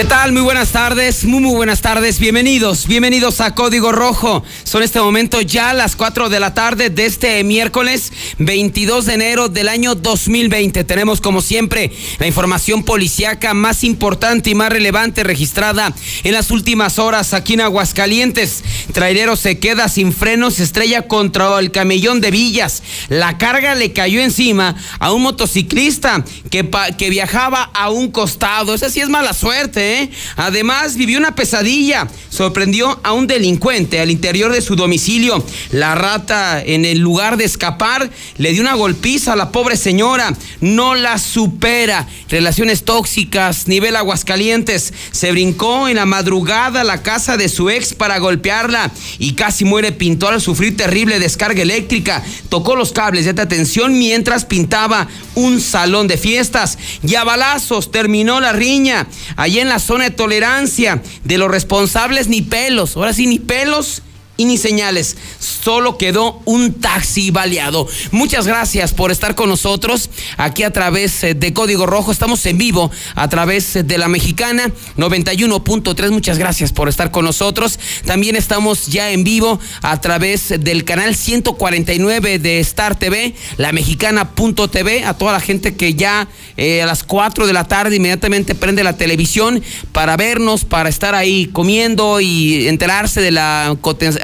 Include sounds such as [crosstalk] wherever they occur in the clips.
¿Qué tal? Muy buenas tardes, muy muy buenas tardes, bienvenidos, bienvenidos a Código Rojo. Son este momento ya las 4 de la tarde de este miércoles 22 de enero del año 2020. Tenemos como siempre la información policíaca más importante y más relevante registrada en las últimas horas aquí en Aguascalientes. Trailero se queda sin frenos, estrella contra el camellón de Villas. La carga le cayó encima a un motociclista que, que viajaba a un costado. Esa sí es mala suerte. ¿eh? Además, vivió una pesadilla. Sorprendió a un delincuente al interior de su domicilio. La rata, en el lugar de escapar, le dio una golpiza a la pobre señora. No la supera. Relaciones tóxicas, nivel aguascalientes. Se brincó en la madrugada a la casa de su ex para golpearla y casi muere. Pintó al sufrir terrible descarga eléctrica. Tocó los cables de atención mientras pintaba un salón de fiestas. Y a balazos terminó la riña. Allí en la zona de tolerancia de los responsables ni pelos, ahora sí ni pelos y ni señales. Solo quedó un taxi baleado. Muchas gracias por estar con nosotros aquí a través eh, de Código Rojo. Estamos en vivo a través de la Mexicana 91.3. Muchas gracias por estar con nosotros. También estamos ya en vivo a través del canal 149 de Star TV, la mexicana.tv. A toda la gente que ya eh, a las 4 de la tarde inmediatamente prende la televisión para vernos, para estar ahí comiendo y enterarse de la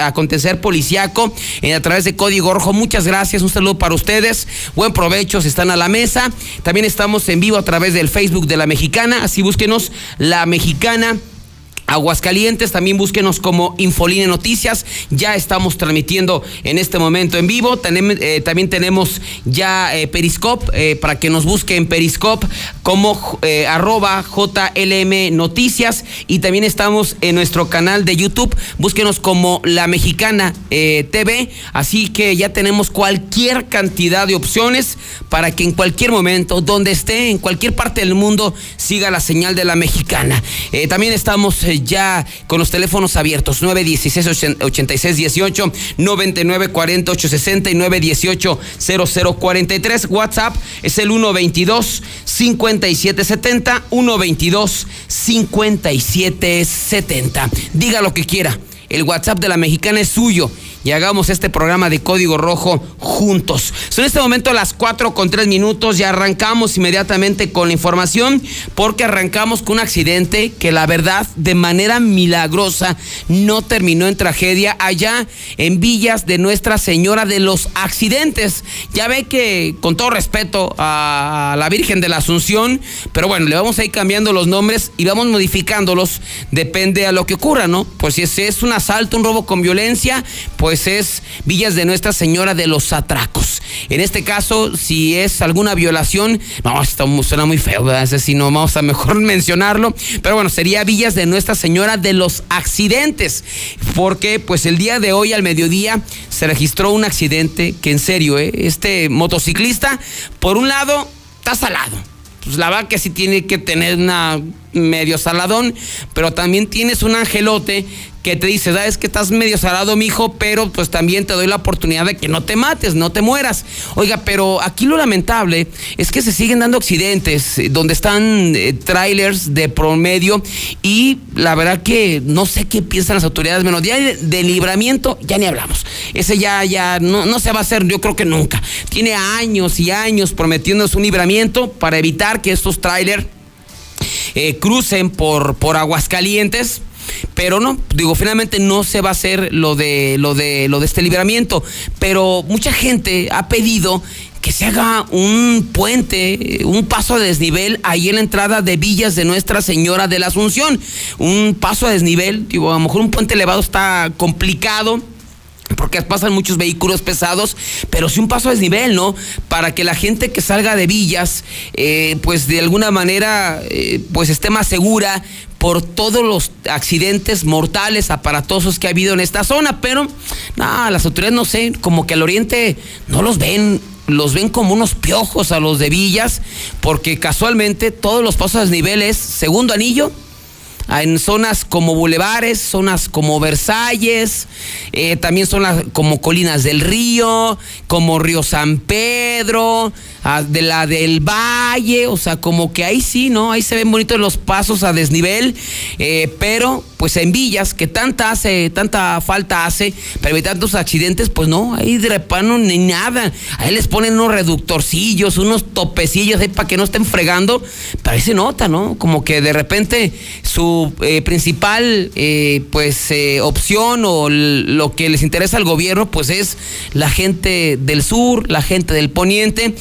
acontecer policiaco eh, a través de Código Rojo. Muchas gracias, un saludo para ustedes. Buen provecho si están a la mesa. También estamos en vivo a través del Facebook de La Mexicana, así búsquenos La Mexicana Aguascalientes, también búsquenos como Infoline Noticias, ya estamos transmitiendo en este momento en vivo, eh, también tenemos ya eh, Periscope, eh, para que nos busquen Periscope como arroba JLM Noticias. Y también estamos en nuestro canal de YouTube, búsquenos como La Mexicana TV, así que ya tenemos cualquier cantidad de opciones para que en cualquier momento, donde esté, en cualquier parte del mundo, siga la señal de La Mexicana. también estamos ya con los teléfonos abiertos 916 8618 9940 860 y 918 0043. WhatsApp es el 122 5770 122 5770. Diga lo que quiera. El WhatsApp de la mexicana es suyo y hagamos este programa de Código Rojo juntos. Son en este momento las 4 con 3 minutos y arrancamos inmediatamente con la información porque arrancamos con un accidente que la verdad de manera milagrosa no terminó en tragedia allá en Villas de Nuestra Señora de los Accidentes. Ya ve que con todo respeto a la Virgen de la Asunción, pero bueno, le vamos a ir cambiando los nombres y vamos modificándolos, depende a lo que ocurra, ¿no? Pues si es un asalto, un robo con violencia, pues pues es Villas de Nuestra Señora de los Atracos. En este caso, si es alguna violación, no, esto suena muy feo, ¿verdad? Sí, no vamos a mejor [laughs] mencionarlo, pero bueno, sería Villas de Nuestra Señora de los Accidentes, porque pues el día de hoy al mediodía se registró un accidente que en serio, ¿eh? este motociclista, por un lado, está salado pues la que sí tiene que tener una medio saladón, pero también tienes un angelote que te dice, sabes que estás medio salado, mijo, pero pues también te doy la oportunidad de que no te mates, no te mueras. Oiga, pero aquí lo lamentable es que se siguen dando accidentes eh, donde están eh, trailers de promedio y la verdad que no sé qué piensan las autoridades, menos de, libramiento, ya ni hablamos. Ese ya, ya no, no se va a hacer, yo creo que nunca. Tiene años y años prometiéndose un libramiento para evitar que estos trailers eh, crucen por, por Aguascalientes pero no, digo, finalmente no se va a hacer lo de lo de lo de este liberamiento, pero mucha gente ha pedido que se haga un puente, un paso a desnivel ahí en la entrada de Villas de Nuestra Señora de la Asunción. Un paso a desnivel, digo, a lo mejor un puente elevado está complicado porque pasan muchos vehículos pesados, pero sí un paso a desnivel, ¿no? Para que la gente que salga de villas, eh, pues de alguna manera, eh, pues esté más segura, por todos los accidentes mortales, aparatosos que ha habido en esta zona, pero nada, las autoridades no sé, como que al oriente no los ven, los ven como unos piojos a los de Villas, porque casualmente todos los pasos a desniveles, segundo anillo, en zonas como bulevares, zonas como Versalles, eh, también zonas como Colinas del Río, como Río San Pedro, de la del Valle, o sea, como que ahí sí, ¿no? Ahí se ven bonitos los pasos a desnivel, eh, pero pues en villas que tanta hace, tanta falta hace para evitar tantos accidentes, pues no, ahí de repano ni nada. Ahí les ponen unos reductorcillos, unos topecillos para que no estén fregando. Pero ahí se nota, ¿no? Como que de repente su eh, principal eh, pues opción o lo que les interesa al gobierno pues es la gente del sur, la gente del poniente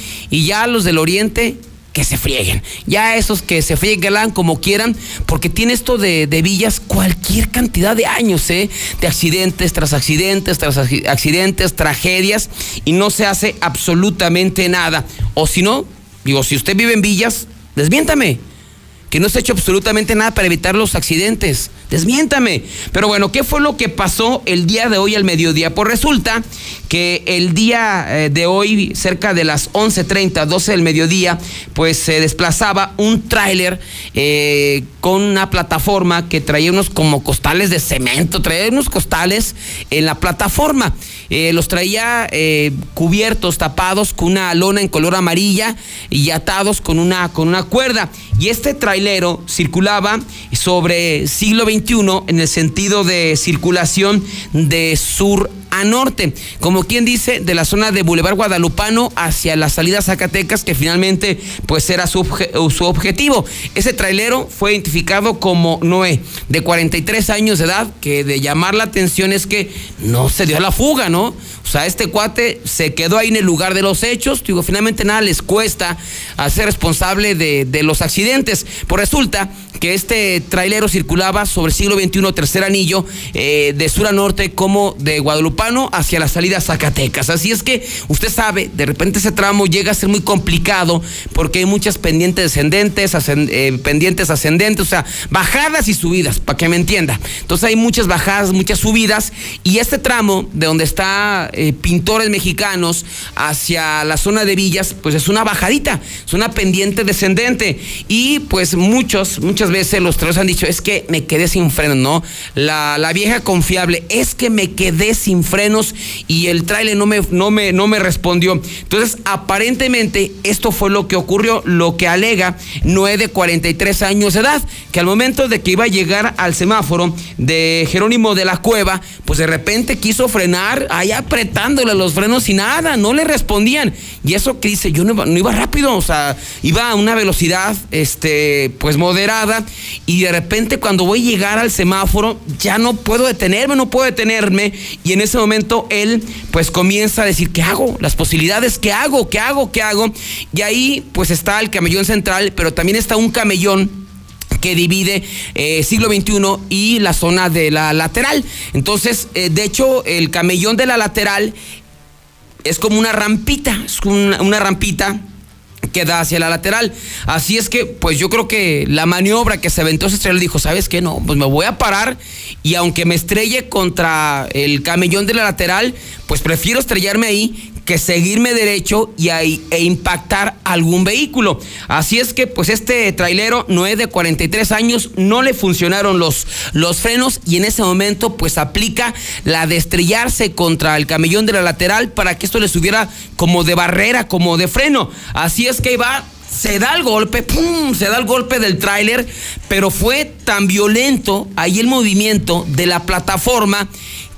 ya los del oriente que se frieguen. Ya esos que se frieguen como quieran, porque tiene esto de, de, villas cualquier cantidad de años, ¿eh? De accidentes tras accidentes, tras accidentes, tragedias, y no se hace absolutamente nada. O si no, digo, si usted vive en villas, desmiéntame que no se ha hecho absolutamente nada para evitar los accidentes. Desmiéntame. Pero bueno, ¿qué fue lo que pasó el día de hoy al mediodía? Pues resulta que el día eh, de hoy, cerca de las 11.30, 12 del mediodía, pues se desplazaba un tráiler eh, con una plataforma que traía unos como costales de cemento, traía unos costales en la plataforma. Eh, los traía cubiertos, tapados con una lona en color amarilla y atados con una, con una cuerda. Y este trailero circulaba sobre siglo XXI en el sentido de circulación de sur a norte, como quien dice, de la zona de Boulevard Guadalupano hacia la salida Zacatecas, que finalmente pues era su, su objetivo. Ese trailero fue identificado como Noé, de 43 años de edad, que de llamar la atención es que no se dio a la fuga, ¿no? O sea, este cuate se quedó ahí en el lugar de los hechos, digo, finalmente nada les cuesta hacer responsable de, de los accidentes. Pues resulta que este trailero circulaba sobre el siglo XXI, tercer anillo, eh, de sur a norte como de Guadalupano hacia la salida Zacatecas. Así es que usted sabe, de repente ese tramo llega a ser muy complicado porque hay muchas pendientes descendentes, eh, pendientes ascendentes, o sea, bajadas y subidas, para que me entienda. Entonces hay muchas bajadas, muchas subidas y este tramo de donde está eh, Pintores Mexicanos hacia la zona de Villas, pues es una bajadita, es una pendiente descendente y pues muchos, muchas veces los tres han dicho, es que me quedé sin frenos, ¿no? La, vieja confiable, es que me quedé sin frenos y el trailer no me, no, me, no me respondió. Entonces, aparentemente, esto fue lo que ocurrió, lo que alega Noé de 43 años de edad, que al momento de que iba a llegar al semáforo de Jerónimo de la Cueva, pues de repente quiso frenar, ahí apretándole los frenos y nada, no le respondían. Y eso que dice, yo no iba, no iba rápido, o sea, iba a una velocidad, este, pues moderada y de repente cuando voy a llegar al semáforo ya no puedo detenerme, no puedo detenerme y en ese momento él pues comienza a decir, ¿qué hago? Las posibilidades, ¿qué hago? ¿Qué hago? ¿Qué hago? Y ahí pues está el camellón central, pero también está un camellón que divide eh, siglo XXI y la zona de la lateral. Entonces, eh, de hecho, el camellón de la lateral es como una rampita, es una, una rampita queda hacia la lateral. Así es que, pues yo creo que la maniobra que se aventó estrella dijo, ¿sabes qué? No, pues me voy a parar y aunque me estrelle contra el camellón de la lateral, pues prefiero estrellarme ahí que seguirme derecho y ahí, e impactar algún vehículo. Así es que pues este trailero no es de 43 años, no le funcionaron los, los frenos y en ese momento pues aplica la de estrellarse contra el camellón de la lateral para que esto le subiera como de barrera, como de freno. Así es que va se da el golpe, ¡pum! Se da el golpe del tráiler, pero fue tan violento ahí el movimiento de la plataforma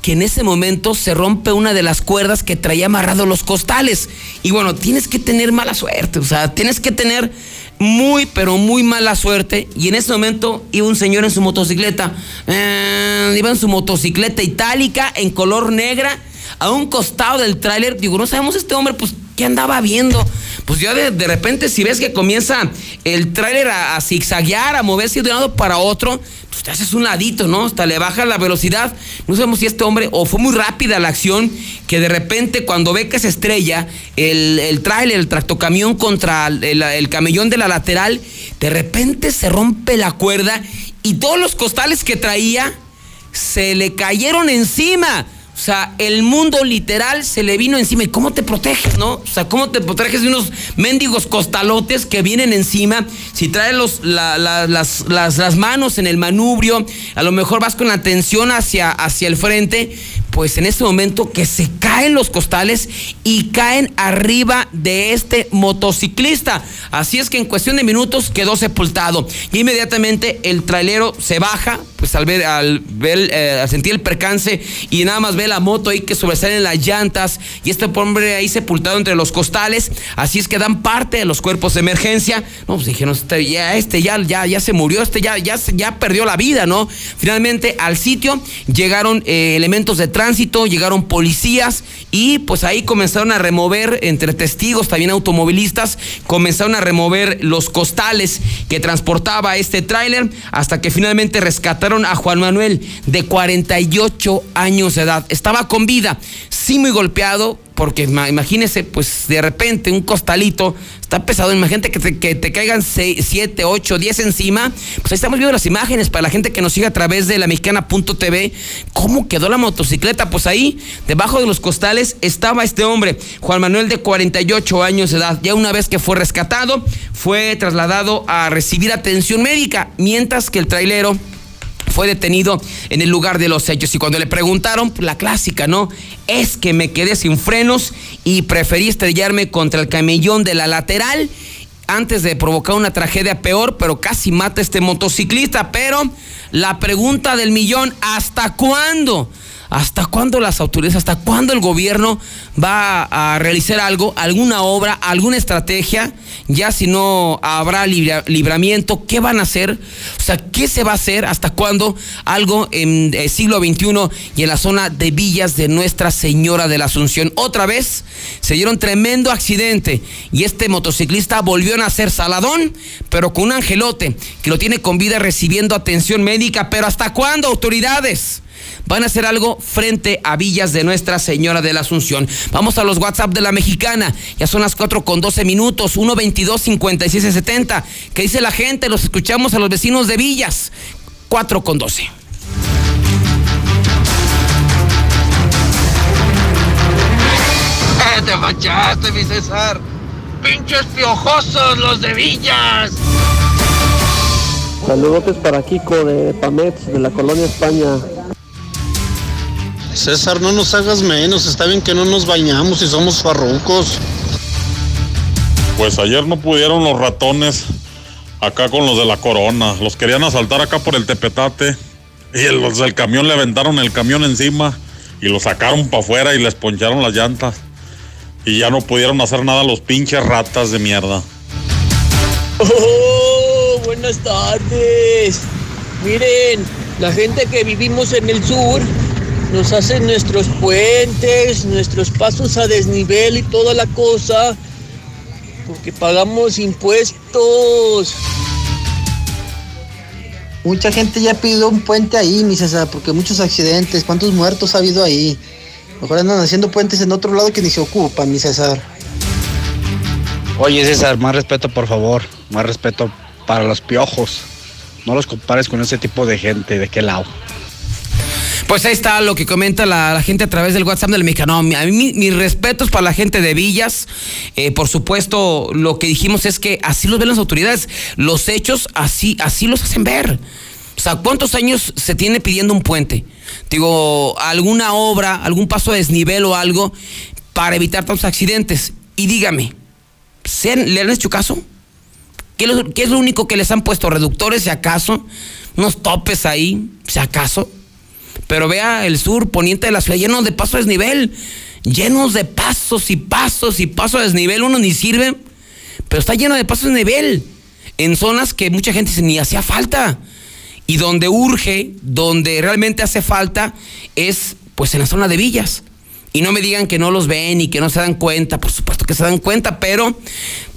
que en ese momento se rompe una de las cuerdas que traía amarrado los costales. Y bueno, tienes que tener mala suerte, o sea, tienes que tener muy, pero muy mala suerte. Y en ese momento iba un señor en su motocicleta, eh, iba en su motocicleta itálica en color negra, a un costado del tráiler. Digo, no sabemos este hombre, pues, ¿qué andaba viendo? Pues ya de, repente, si ves que comienza el tráiler a, a zigzaguear, a moverse de un lado para otro, pues te haces un ladito, ¿no? Hasta le baja la velocidad. No sabemos si este hombre, o fue muy rápida la acción, que de repente cuando ve que se estrella el, el tráiler, el tractocamión contra el, camellón de la lateral, de repente se rompe la cuerda y todos los costales que traía se le cayeron encima. O sea, el mundo literal se le vino encima. ¿Y cómo te proteges, no? O sea, ¿cómo te proteges de unos mendigos costalotes que vienen encima? Si traes los, las, las, manos en el manubrio, a lo mejor vas con la tensión hacia, hacia el frente pues en este momento que se caen los costales y caen arriba de este motociclista. Así es que en cuestión de minutos quedó sepultado. Y inmediatamente el trailero se baja, pues al ver, eh, al sentir el percance y nada más ve la moto ahí que sobresalen las llantas y este hombre ahí sepultado entre los costales. Así es que dan parte de los cuerpos de emergencia. No, pues dijeron, este ya, este ya, ya, ya se murió, este ya, ya, ya perdió la vida, ¿no? Finalmente al sitio llegaron eh, elementos de tránsito, llegaron policías y pues ahí comenzaron a remover entre testigos, también automovilistas, comenzaron a remover los costales que transportaba este tráiler hasta que finalmente rescataron a Juan Manuel de 48 años de edad. Estaba con vida, sí muy golpeado, porque imagínese, pues de repente un costalito está pesado, imagínate que te, que te caigan 7, 8, 10 encima, pues ahí estamos viendo las imágenes para la gente que nos sigue a través de la mexicana.tv, cómo quedó la motocicleta, pues ahí, debajo de los costales, estaba este hombre, Juan Manuel de 48 años de edad, ya una vez que fue rescatado, fue trasladado a recibir atención médica, mientras que el trailero fue detenido en el lugar de los hechos. Y cuando le preguntaron, la clásica, ¿no? Es que me quedé sin frenos y preferí estrellarme contra el camellón de la lateral antes de provocar una tragedia peor, pero casi mata a este motociclista. Pero la pregunta del millón, ¿hasta cuándo? ¿Hasta cuándo las autoridades, hasta cuándo el gobierno va a realizar algo, alguna obra, alguna estrategia? Ya si no habrá libramiento, ¿qué van a hacer? O sea, ¿qué se va a hacer? ¿Hasta cuándo? Algo en el siglo XXI y en la zona de Villas de Nuestra Señora de la Asunción. Otra vez se dieron tremendo accidente y este motociclista volvió a nacer saladón, pero con un angelote que lo tiene con vida recibiendo atención médica. ¿Pero hasta cuándo, autoridades? Van a hacer algo frente a Villas de Nuestra Señora de la Asunción. Vamos a los WhatsApp de la mexicana. Ya son las 4 con 12 minutos, 122 5770. ¿Qué dice la gente? Los escuchamos a los vecinos de Villas. 4 con 12. Eh, te manchaste, mi César. Pinches piojosos los de Villas. Saludos para Kiko de Pamets, de la colonia España. César, no nos hagas menos, está bien que no nos bañamos y somos farrucos. Pues ayer no pudieron los ratones acá con los de la corona. Los querían asaltar acá por el tepetate. Y los del camión le aventaron el camión encima y lo sacaron para afuera y les poncharon las llantas. Y ya no pudieron hacer nada los pinches ratas de mierda. Oh, buenas tardes. Miren, la gente que vivimos en el sur nos hacen nuestros puentes, nuestros pasos a desnivel y toda la cosa, porque pagamos impuestos. Mucha gente ya pidió un puente ahí, mi César, porque muchos accidentes, ¿cuántos muertos ha habido ahí? Mejor andan haciendo puentes en otro lado que ni se ocupa, mi César. Oye, César, más respeto, por favor. Más respeto para los piojos. No los compares con ese tipo de gente. ¿De qué lado? Pues ahí está lo que comenta la, gente a través del WhatsApp del mexicano. A mí mis respetos para la gente de Villas. Eh, por supuesto, lo que dijimos es que así los ven las autoridades. Los hechos así, así los hacen ver. O sea, ¿cuántos años se tiene pidiendo un puente? Digo, alguna obra, algún paso de desnivel o algo para evitar tantos accidentes. Y dígame, ¿le han hecho caso? ¿Qué, ¿Qué es lo único que les han puesto? ¿Reductores, si acaso? ¿Unos topes ahí, si acaso? Pero vea el sur poniente de la ciudad lleno de pasos de desnivel, llenos de pasos y pasos y pasos de desnivel, uno ni sirve, pero está lleno de pasos de desnivel en zonas que mucha gente dice ni hacía falta. Y donde urge, donde realmente hace falta, es pues en la zona de villas. Y no me digan que no los ven y que no se dan cuenta, por supuesto que se dan cuenta, pero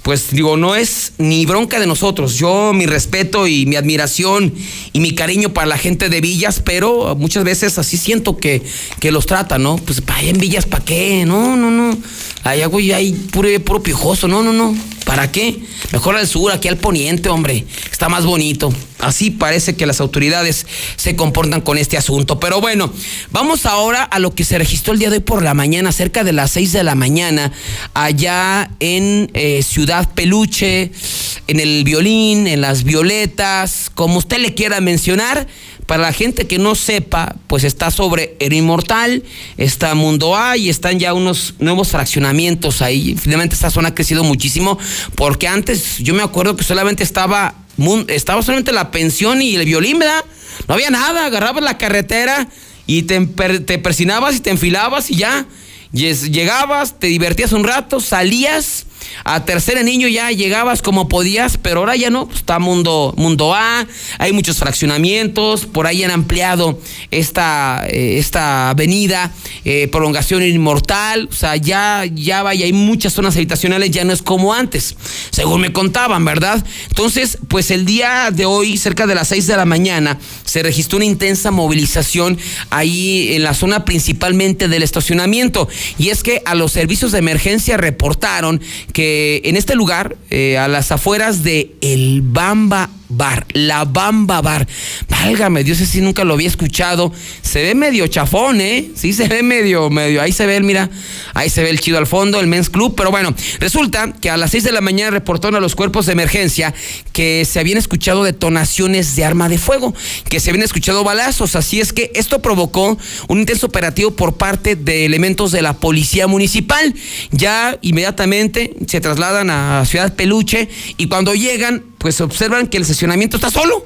pues digo, no es ni bronca de nosotros. Yo mi respeto y mi admiración y mi cariño para la gente de Villas, pero muchas veces así siento que, que los tratan, ¿no? Pues para en Villas, ¿para qué? No, no, no. Hay algo y hay puro piojoso, no, no, no. ¿Para qué? Mejor al sur, aquí al poniente, hombre. Está más bonito. Así parece que las autoridades se comportan con este asunto. Pero bueno, vamos ahora a lo que se registró el día de hoy por la mañana, cerca de las 6 de la mañana, allá en eh, Ciudad Peluche, en el violín, en las violetas, como usted le quiera mencionar Para la gente que no sepa, pues está sobre el Inmortal, está Mundo A y están ya unos nuevos fraccionamientos ahí. Finalmente esta zona ha crecido muchísimo porque antes yo me acuerdo que solamente estaba, estaba solamente la pensión y el violín, ¿verdad? No había nada, agarrabas la carretera y te, te persinabas y te enfilabas y ya. Llegabas, te divertías un rato, salías a tercer niño ya llegabas como podías, pero ahora ya no, está mundo, mundo A, hay muchos fraccionamientos, por ahí han ampliado esta, eh, esta avenida, eh, prolongación inmortal, o sea, ya, ya vaya, hay muchas zonas habitacionales, ya no es como antes, según me contaban, ¿verdad? Entonces, pues el día de hoy, cerca de las 6 de la mañana, se registró una intensa movilización ahí en la zona principalmente del estacionamiento, y es que a los servicios de emergencia reportaron que en este lugar, eh, a las afueras de El Bamba Bar, la Bamba Bar. Válgame, Dios, ese nunca lo había escuchado. Se ve medio chafón, ¿eh? Sí, se ve medio, medio. Ahí se ve, mira, ahí se ve el chido al fondo, el Men's Club. Pero bueno, resulta que a las 6 de la mañana reportaron a los cuerpos de emergencia que se habían escuchado detonaciones de arma de fuego, que se habían escuchado balazos. Así es que esto provocó un intenso operativo por parte de elementos de la policía municipal. Ya inmediatamente se trasladan a Ciudad Peluche y cuando llegan, pues observan que el estacionamiento está solo.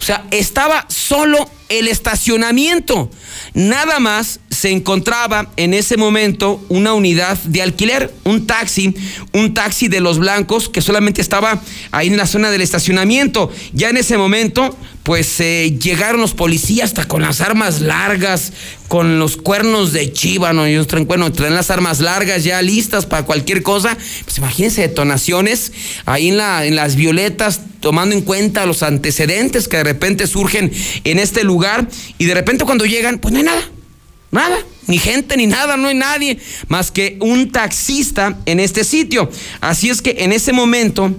O sea, estaba solo el estacionamiento. Nada más se encontraba en ese momento una unidad de alquiler, un taxi, un taxi de los blancos que solamente estaba ahí en la zona del estacionamiento. Ya en ese momento, pues eh, llegaron los policías hasta con las armas largas, con los cuernos de chiva, ¿no? Ellos traen, bueno, traen las armas largas ya listas para cualquier cosa. Pues imagínense detonaciones ahí en, en las violetas, tomando en cuenta los antecedentes que de repente surgen en este lugar y de repente cuando llegan, pues no hay nada. Nada, ni gente, ni nada, no hay nadie más que un taxista en este sitio. Así es que en ese momento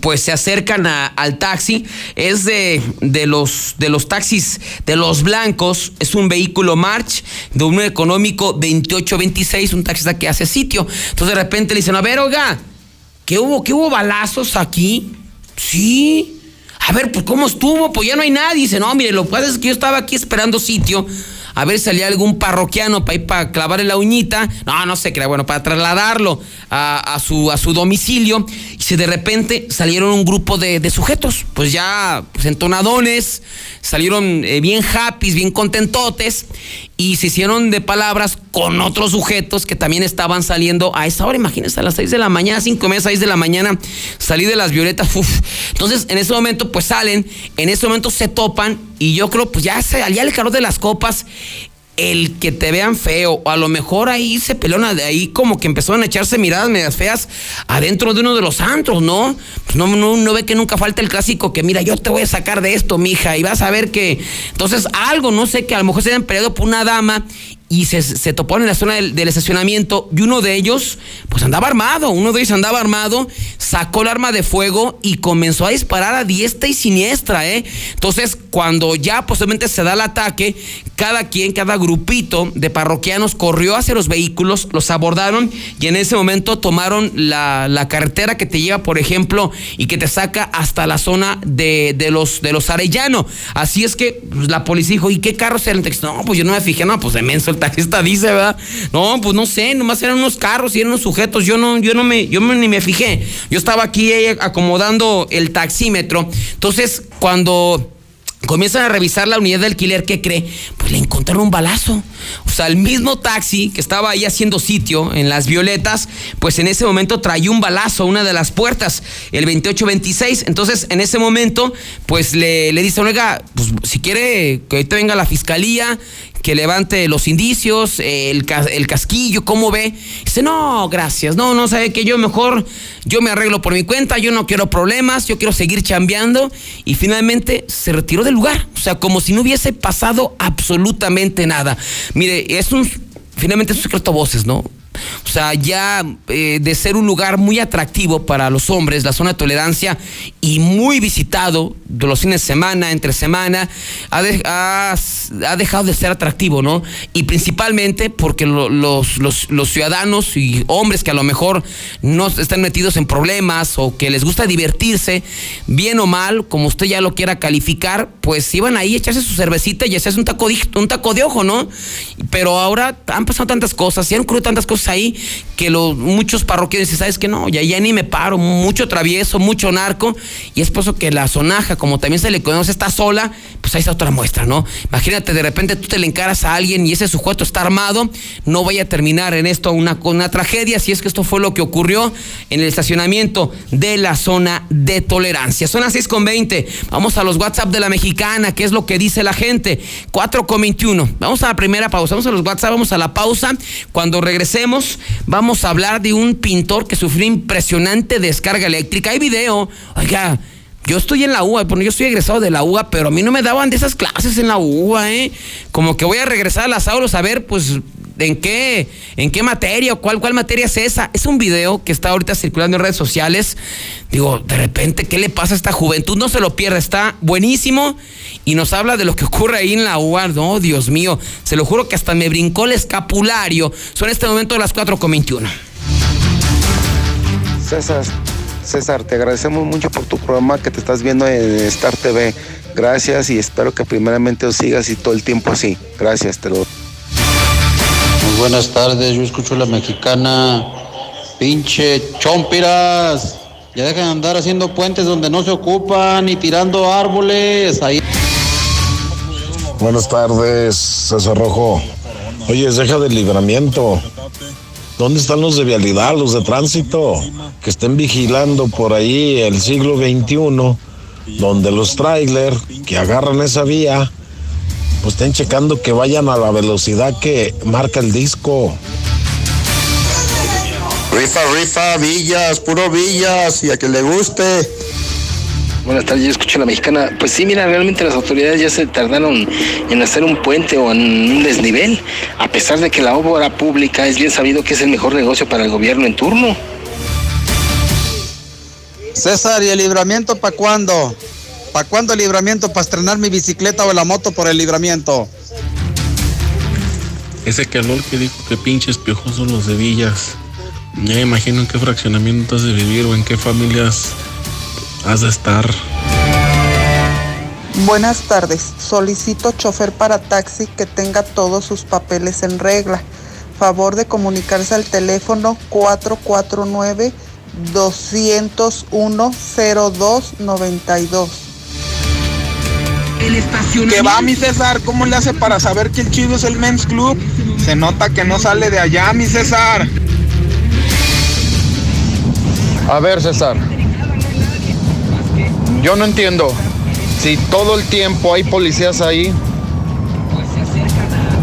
pues se acercan al taxi, es de, de, los, de los taxis de los blancos, es un vehículo March de un económico 2826, un taxista que hace sitio. Entonces de repente le dicen, a ver, oiga, ¿qué hubo? ¿Qué hubo balazos aquí? Sí. A ver, pues ¿cómo estuvo? Pues ya no hay nadie. Dice, no, mire, lo que pasa es que yo estaba aquí esperando sitio a ver salía algún parroquiano para ir para clavarle la uñita. No, no sé qué era, bueno, para trasladarlo a, su, a su domicilio. Y si de repente salieron un grupo de, sujetos, pues ya pues, entonadones, salieron eh, bien happy, bien contentotes y se hicieron de palabras con otros sujetos que también estaban saliendo a esa hora, imagínense, a las 6 de la mañana, 5 meses, 6 de la mañana, salí de las violetas, Entonces, en ese momento, pues salen, en ese momento se topan y yo creo, pues ya, se, el calor de las copas el que te vean feo, o a lo mejor ahí se pelona, de ahí como que empezaron a echarse miradas medias feas adentro de uno de los antros, ¿no? Pues no, no, no ve que nunca falta el clásico que mira, yo te voy a sacar de esto, mija, y vas a ver que. Entonces, algo, no sé, que a lo mejor se hayan peleado por una dama y se, se toparon en la zona del, estacionamiento y uno de ellos pues andaba armado, uno de ellos andaba armado, sacó el arma de fuego y comenzó a disparar a diestra y siniestra, ¿eh? Entonces cuando ya posiblemente se da el ataque, cada quien, cada grupito de parroquianos corrió hacia los vehículos, los abordaron y en ese momento tomaron la, la carretera que te lleva, por ejemplo, y que te saca hasta la zona de, de los, de los Arellano. Así es que pues, la policía dijo, ¿y qué carros eran? No, pues yo no me fijé, no, pues de menso taxista dice, ¿verdad? No, pues no sé, nomás eran unos carros y eran unos sujetos. Yo no, yo no me, yo ni me fijé. Yo estaba aquí eh, acomodando el taxímetro. Entonces, cuando Comienzan a revisar la unidad de alquiler, ¿qué cree? Pues le encontraron un balazo. O sea, el mismo taxi que estaba ahí haciendo sitio en las violetas, pues en ese momento traía un balazo a una de las puertas, el 2826. Entonces, en ese momento, pues le, le dice, oiga, pues si quiere que ahorita venga la fiscalía que levante los indicios, el, el casquillo, ¿cómo ve? Dice, no, gracias, no, no, sabe que yo mejor, yo me arreglo por mi cuenta, yo no quiero problemas, yo quiero seguir chambeando. Y finalmente se retiró del lugar, o sea, como si no hubiese pasado absolutamente nada. Mire, es un, finalmente es un secreto voces, ¿no? O sea, ya eh, de ser un lugar muy atractivo para los hombres, la zona de tolerancia, y muy visitado de los fines de semana, entre semana, ha, ha- dejado de ser atractivo, ¿no? Y principalmente porque lo- los, los- ciudadanos y hombres que a lo mejor no están metidos en problemas o que les gusta divertirse, bien o mal, como usted ya lo quiera calificar, pues iban ahí a echarse su cervecita y hacerse un taco, de, un taco de ojo, ¿no? Pero ahora han pasado tantas cosas y han ocurrido tantas cosas ahí que los, muchos parroquianos dicen, ¿sabes qué? No, ya, ya ni me paro, mucho travieso, mucho narco, y es por eso que la sonaja, como también se le conoce, está sola, pues ahí está otra muestra, ¿no? Imagínate, de repente tú te le encaras a alguien y ese sujeto está armado, no vaya a terminar en esto una, una tragedia, si es que esto fue lo que ocurrió en el estacionamiento de la zona de tolerancia. Son las 6 con 20, vamos a los WhatsApp de la mexicana, ¿qué es lo que dice la gente? 4 con 21, vamos a la primera pausa, vamos a los WhatsApp, vamos a la pausa, cuando regresemos vamos a hablar de un pintor que sufrió impresionante descarga eléctrica, hay video, oiga, yo estoy en la UA, bueno, yo soy egresado de la UA, pero a mí no me daban de esas clases en la UA, ¿eh? Como que voy a regresar a las aulas a ver, pues, en qué, en qué materia cuál, cuál materia es esa. Es un video que está ahorita circulando en redes sociales. Digo, de repente, ¿qué le pasa a esta juventud? No se lo pierda, está buenísimo y nos habla de lo que ocurre ahí en la UA. No, Dios mío, se lo juro que hasta me brincó el escapulario. Son en este momento las 4.21. César, César, te agradecemos mucho por tu programa que te estás viendo en Star TV. Gracias y espero que primeramente lo sigas y todo el tiempo así. Gracias, te lo buenas tardes, yo escucho la mexicana. Pinche chompiras. Ya dejan de andar haciendo puentes donde no se ocupan y tirando árboles. Ahí. Buenas tardes, César Rojo. Oye, deja del libramiento. ¿Dónde están los de vialidad, los de tránsito? Que estén vigilando por ahí el siglo XXI, donde los trailers que agarran esa vía, pues estén checando que vayan a la velocidad que marca el disco. Rifa, rifa, villas, puro villas, y a que le guste. Buenas tardes, yo escucho a la mexicana. Pues sí, mira, realmente las autoridades ya se tardaron en hacer un puente o en un desnivel, a pesar de que la obra pública es bien sabido que es el mejor negocio para el gobierno en turno. César, ¿y el libramiento para cuándo? ¿Para cuándo el libramiento? ¿Para estrenar mi bicicleta o la moto por el libramiento? Ese calor que dijo que pinches piojosos los de Villas. Ya me imagino en qué fraccionamiento has de vivir o en qué familias has de estar. Buenas tardes. Solicito chofer para taxi que tenga todos sus papeles en regla. Favor de comunicarse al teléfono 449 201 0292. Que va mi César, ¿cómo le hace para saber que el chido es el Men's Club? Se nota que no sale de allá, mi César. A ver, César. Yo no entiendo. Si todo el tiempo hay policías ahí,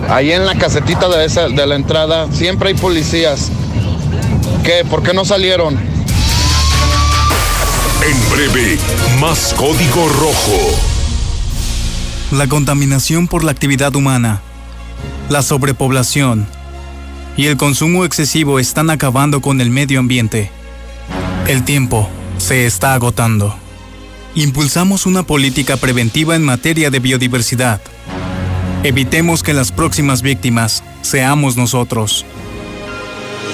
ahí en la casetita de, esa, de la entrada, siempre hay policías. ¿Qué? ¿Por qué no salieron? En breve, más código rojo. La contaminación por la actividad humana, la sobrepoblación y el consumo excesivo están acabando con el medio ambiente. El tiempo se está agotando. Impulsamos una política preventiva en materia de biodiversidad. Evitemos que las próximas víctimas seamos nosotros.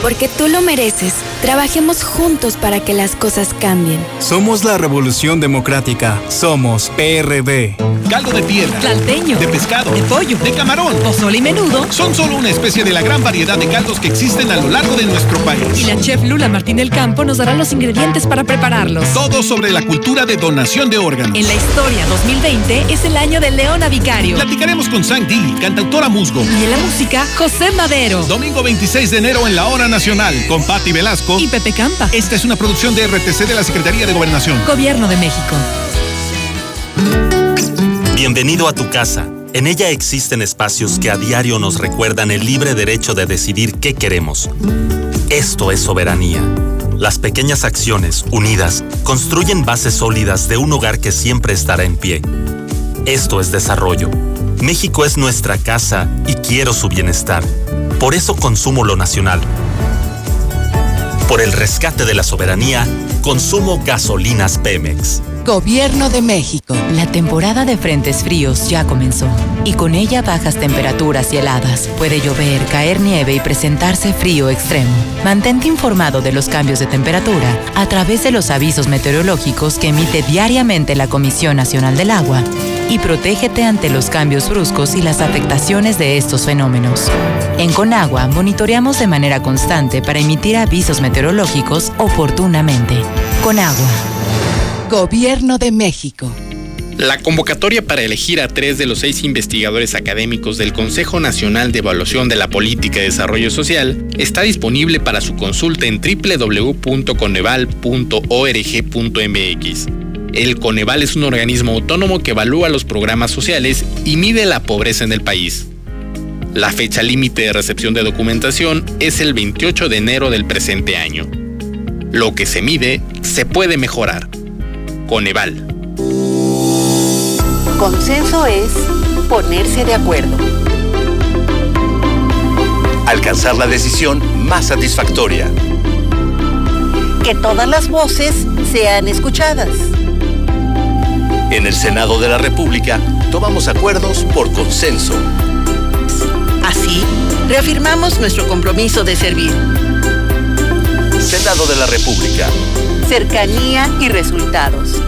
Porque tú lo mereces. Trabajemos juntos para que las cosas cambien. Somos la Revolución Democrática. Somos PRD. Caldo de piedra, Tlalteño. de pescado, De pollo. de camarón. Pozole y menudo. Son solo una especie de la gran variedad de caldos que existen a lo largo de nuestro país. Y la chef Lula Martín del Campo nos dará los ingredientes para prepararlos. Todo sobre la cultura de donación de órganos. En la historia 2020 es el año de Leona Vicario. Platicaremos con Sang Di, cantautora musgo. Y en la música, José Madero. Domingo 26 de enero en la Hora Nacional con Patti Velasco. Y Pepe Campa. Esta es una producción de RTC de la Secretaría de Gobernación. Gobierno de México. Bienvenido a tu casa. En ella existen espacios que a diario nos recuerdan el libre derecho de decidir qué queremos. Esto es soberanía. Las pequeñas acciones, unidas, construyen bases sólidas de un hogar que siempre estará en pie. Esto es desarrollo. México es nuestra casa y quiero su bienestar. Por eso consumo lo nacional. Por el rescate de la soberanía, consumo gasolinas Pemex. Gobierno de México. La temporada de frentes fríos ya comenzó y con ella bajas temperaturas y heladas. Puede llover, caer nieve y presentarse frío extremo. Mantente informado de los cambios de temperatura a través de los avisos meteorológicos que emite diariamente la Comisión Nacional del Agua y protégete ante los cambios bruscos y las afectaciones de estos fenómenos. En Conagua monitoreamos de manera constante para emitir avisos meteorológicos oportunamente. Conagua. Gobierno de México. La convocatoria para elegir a tres de los seis investigadores académicos del Consejo Nacional de Evaluación de la Política de Desarrollo Social está disponible para su consulta en www.coneval.org.mx. El Coneval es un organismo autónomo que evalúa los programas sociales y mide la pobreza en el país. La fecha límite de recepción de documentación es el 28 de enero del presente año. Lo que se mide se puede mejorar. Coneval. Consenso es ponerse de acuerdo. Alcanzar la decisión más satisfactoria. Que todas las voces sean escuchadas. En el Senado de la República tomamos acuerdos por consenso. Así, reafirmamos nuestro compromiso de servir. Senado de la República. Cercanía y resultados.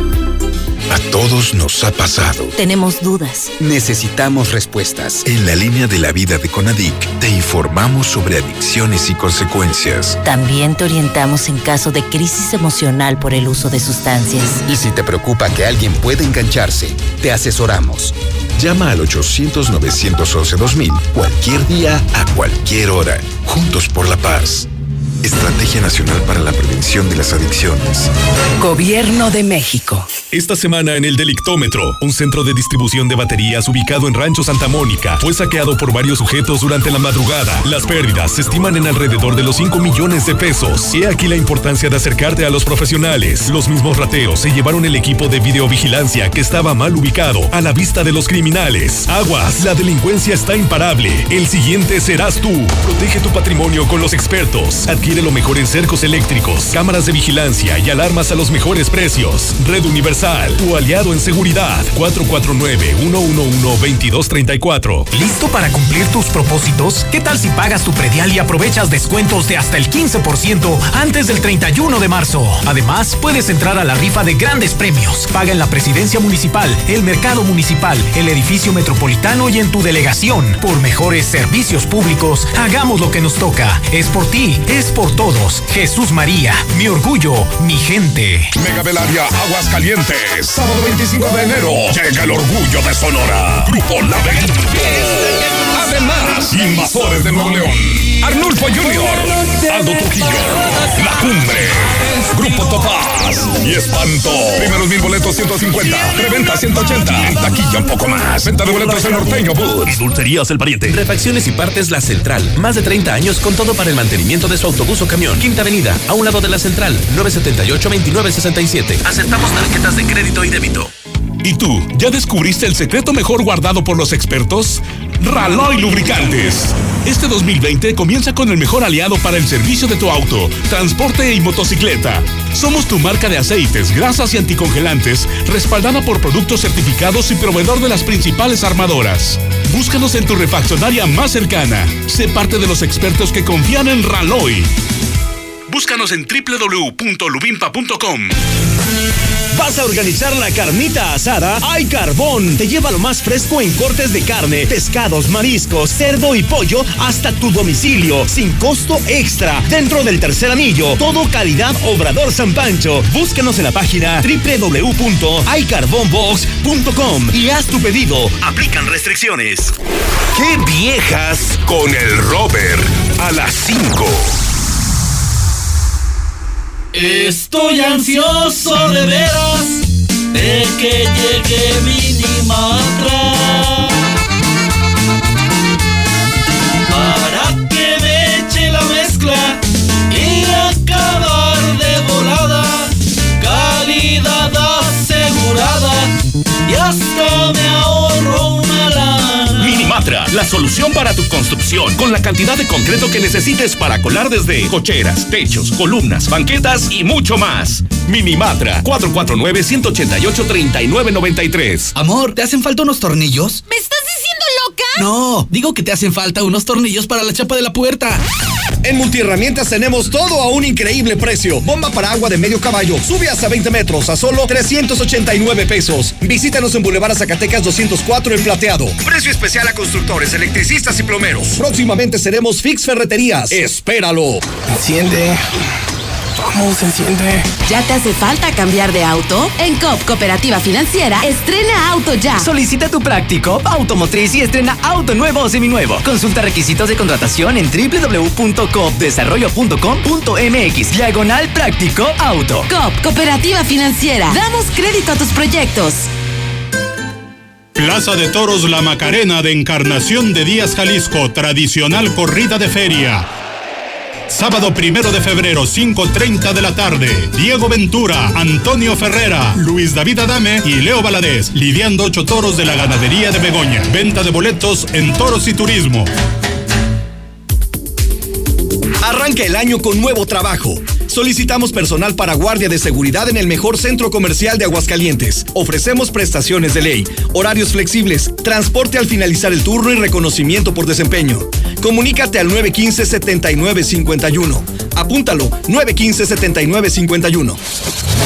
A todos nos ha pasado. Tenemos dudas. Necesitamos respuestas. En la línea de la vida de Conadic te informamos sobre adicciones y consecuencias. También te orientamos en caso de crisis emocional por el uso de sustancias. Y si te preocupa que alguien pueda engancharse, te asesoramos. Llama al 800-911-2000 cualquier día, a cualquier hora. Juntos por la paz. Estrategia Nacional para la Prevención de las Adicciones. Gobierno de México. Esta semana en el Delictómetro, un centro de distribución de baterías ubicado en Rancho Santa Mónica, fue saqueado por varios sujetos durante la madrugada. Las pérdidas se estiman en alrededor de los 5 millones de pesos. Y aquí la importancia de acercarte a los profesionales. Los mismos rateos se llevaron el equipo de videovigilancia que estaba mal ubicado a la vista de los criminales. Aguas, la delincuencia está imparable. El siguiente serás tú. Protege tu patrimonio con los expertos. Adquiere lo mejor en cercos eléctricos, cámaras de vigilancia y alarmas a los mejores precios. Red Universal, tu aliado en seguridad. 449-111-2234. ¿Listo para cumplir tus propósitos? ¿Qué tal si pagas tu predial y aprovechas descuentos de hasta el 15% antes del 31 de marzo? Además, puedes entrar a la rifa de grandes premios. Paga en la presidencia municipal, el mercado municipal, el edificio metropolitano y en tu delegación. Por mejores servicios públicos, hagamos lo que nos toca. Es por ti, es por todos. Jesús María, mi orgullo, mi gente. Mega Belaria Aguascalientes. Sábado 25 de enero llega el orgullo de Sonora. Grupo La Además, Invasores de Nuevo León. Arnulfo Junior. Aldo Trujillo. La Cumbre. Grupo Topaz. Y Espanto. Primeros mil boletos 150. Reventa 180. En taquilla un poco más. Venta de boletos en Norteño Boots. Y Dulcerías El Pariente. Refacciones y partes La Central. Más de 30 años con todo para el mantenimiento de su autobús o camión. Quinta Avenida, a un lado de la Central. 978-2967. Aceptamos tarjetas de crédito y débito. ¿Y tú, ya descubriste el secreto mejor guardado por los expertos? Raloy Lubricantes. Este 2020 comienza con el mejor aliado para el servicio de tu auto, transporte y motocicleta. Somos tu marca de aceites, grasas y anticongelantes, respaldada por productos certificados y proveedor de las principales armadoras. Búscanos en tu refaccionaria más cercana. Sé parte de los expertos que confían en Raloy. Búscanos en www.lubimpa.com. ¿Vas a organizar la carnita asada? ¡Hay carbón! Te lleva lo más fresco en cortes de carne, pescados, mariscos, cerdo y pollo hasta tu domicilio, sin costo extra. Dentro del tercer anillo, todo calidad Obrador San Pancho. Búscanos en la página www.haycarbonbox.com y haz tu pedido. Aplican restricciones. ¡Qué viejas con el Robert! A las 5. Estoy ansioso de veras de que llegue Minimatra para que me eche la mezcla la solución para tu construcción con la cantidad de concreto que necesites para colar desde cocheras, techos, columnas, banquetas y mucho más. Minimatra 449-188-3993. Amor, ¿te hacen falta unos tornillos? ¿Me loca? No, digo que te hacen falta unos tornillos para la chapa de la puerta. En Multiherramientas tenemos todo a un increíble precio. Bomba para agua de medio caballo. Sube hasta 20 metros a solo 389 pesos. Visítanos en Boulevard Zacatecas 204 en Plateado. Precio especial a constructores, electricistas y plomeros. Próximamente seremos Fix Ferreterías. Espéralo. Enciende. ¿Cómo se enciende? ¿Ya te hace falta cambiar de auto? En COP Cooperativa Financiera, estrena auto ya. Solicita tu práctico automotriz y estrena auto nuevo o seminuevo. Consulta requisitos de contratación en www.coopdesarrollo.com.mx. Diagonal práctico auto. COP Cooperativa Financiera. Damos crédito a tus proyectos. Plaza de Toros La Macarena de Encarnación de Díaz Jalisco, tradicional corrida de feria. Sábado primero de febrero, 5.30 de la tarde. Diego Ventura, Antonio Ferrera, Luis David Adame y Leo Valadez, lidiando ocho toros de la ganadería de Begoña. Venta de boletos en Toros y Turismo. Arranca el año con nuevo trabajo. Solicitamos personal para guardia de seguridad en el mejor centro comercial de Aguascalientes. Ofrecemos prestaciones de ley, horarios flexibles, transporte al finalizar el turno y reconocimiento por desempeño. Comunícate al 915-7951. Apúntalo, 915-7951.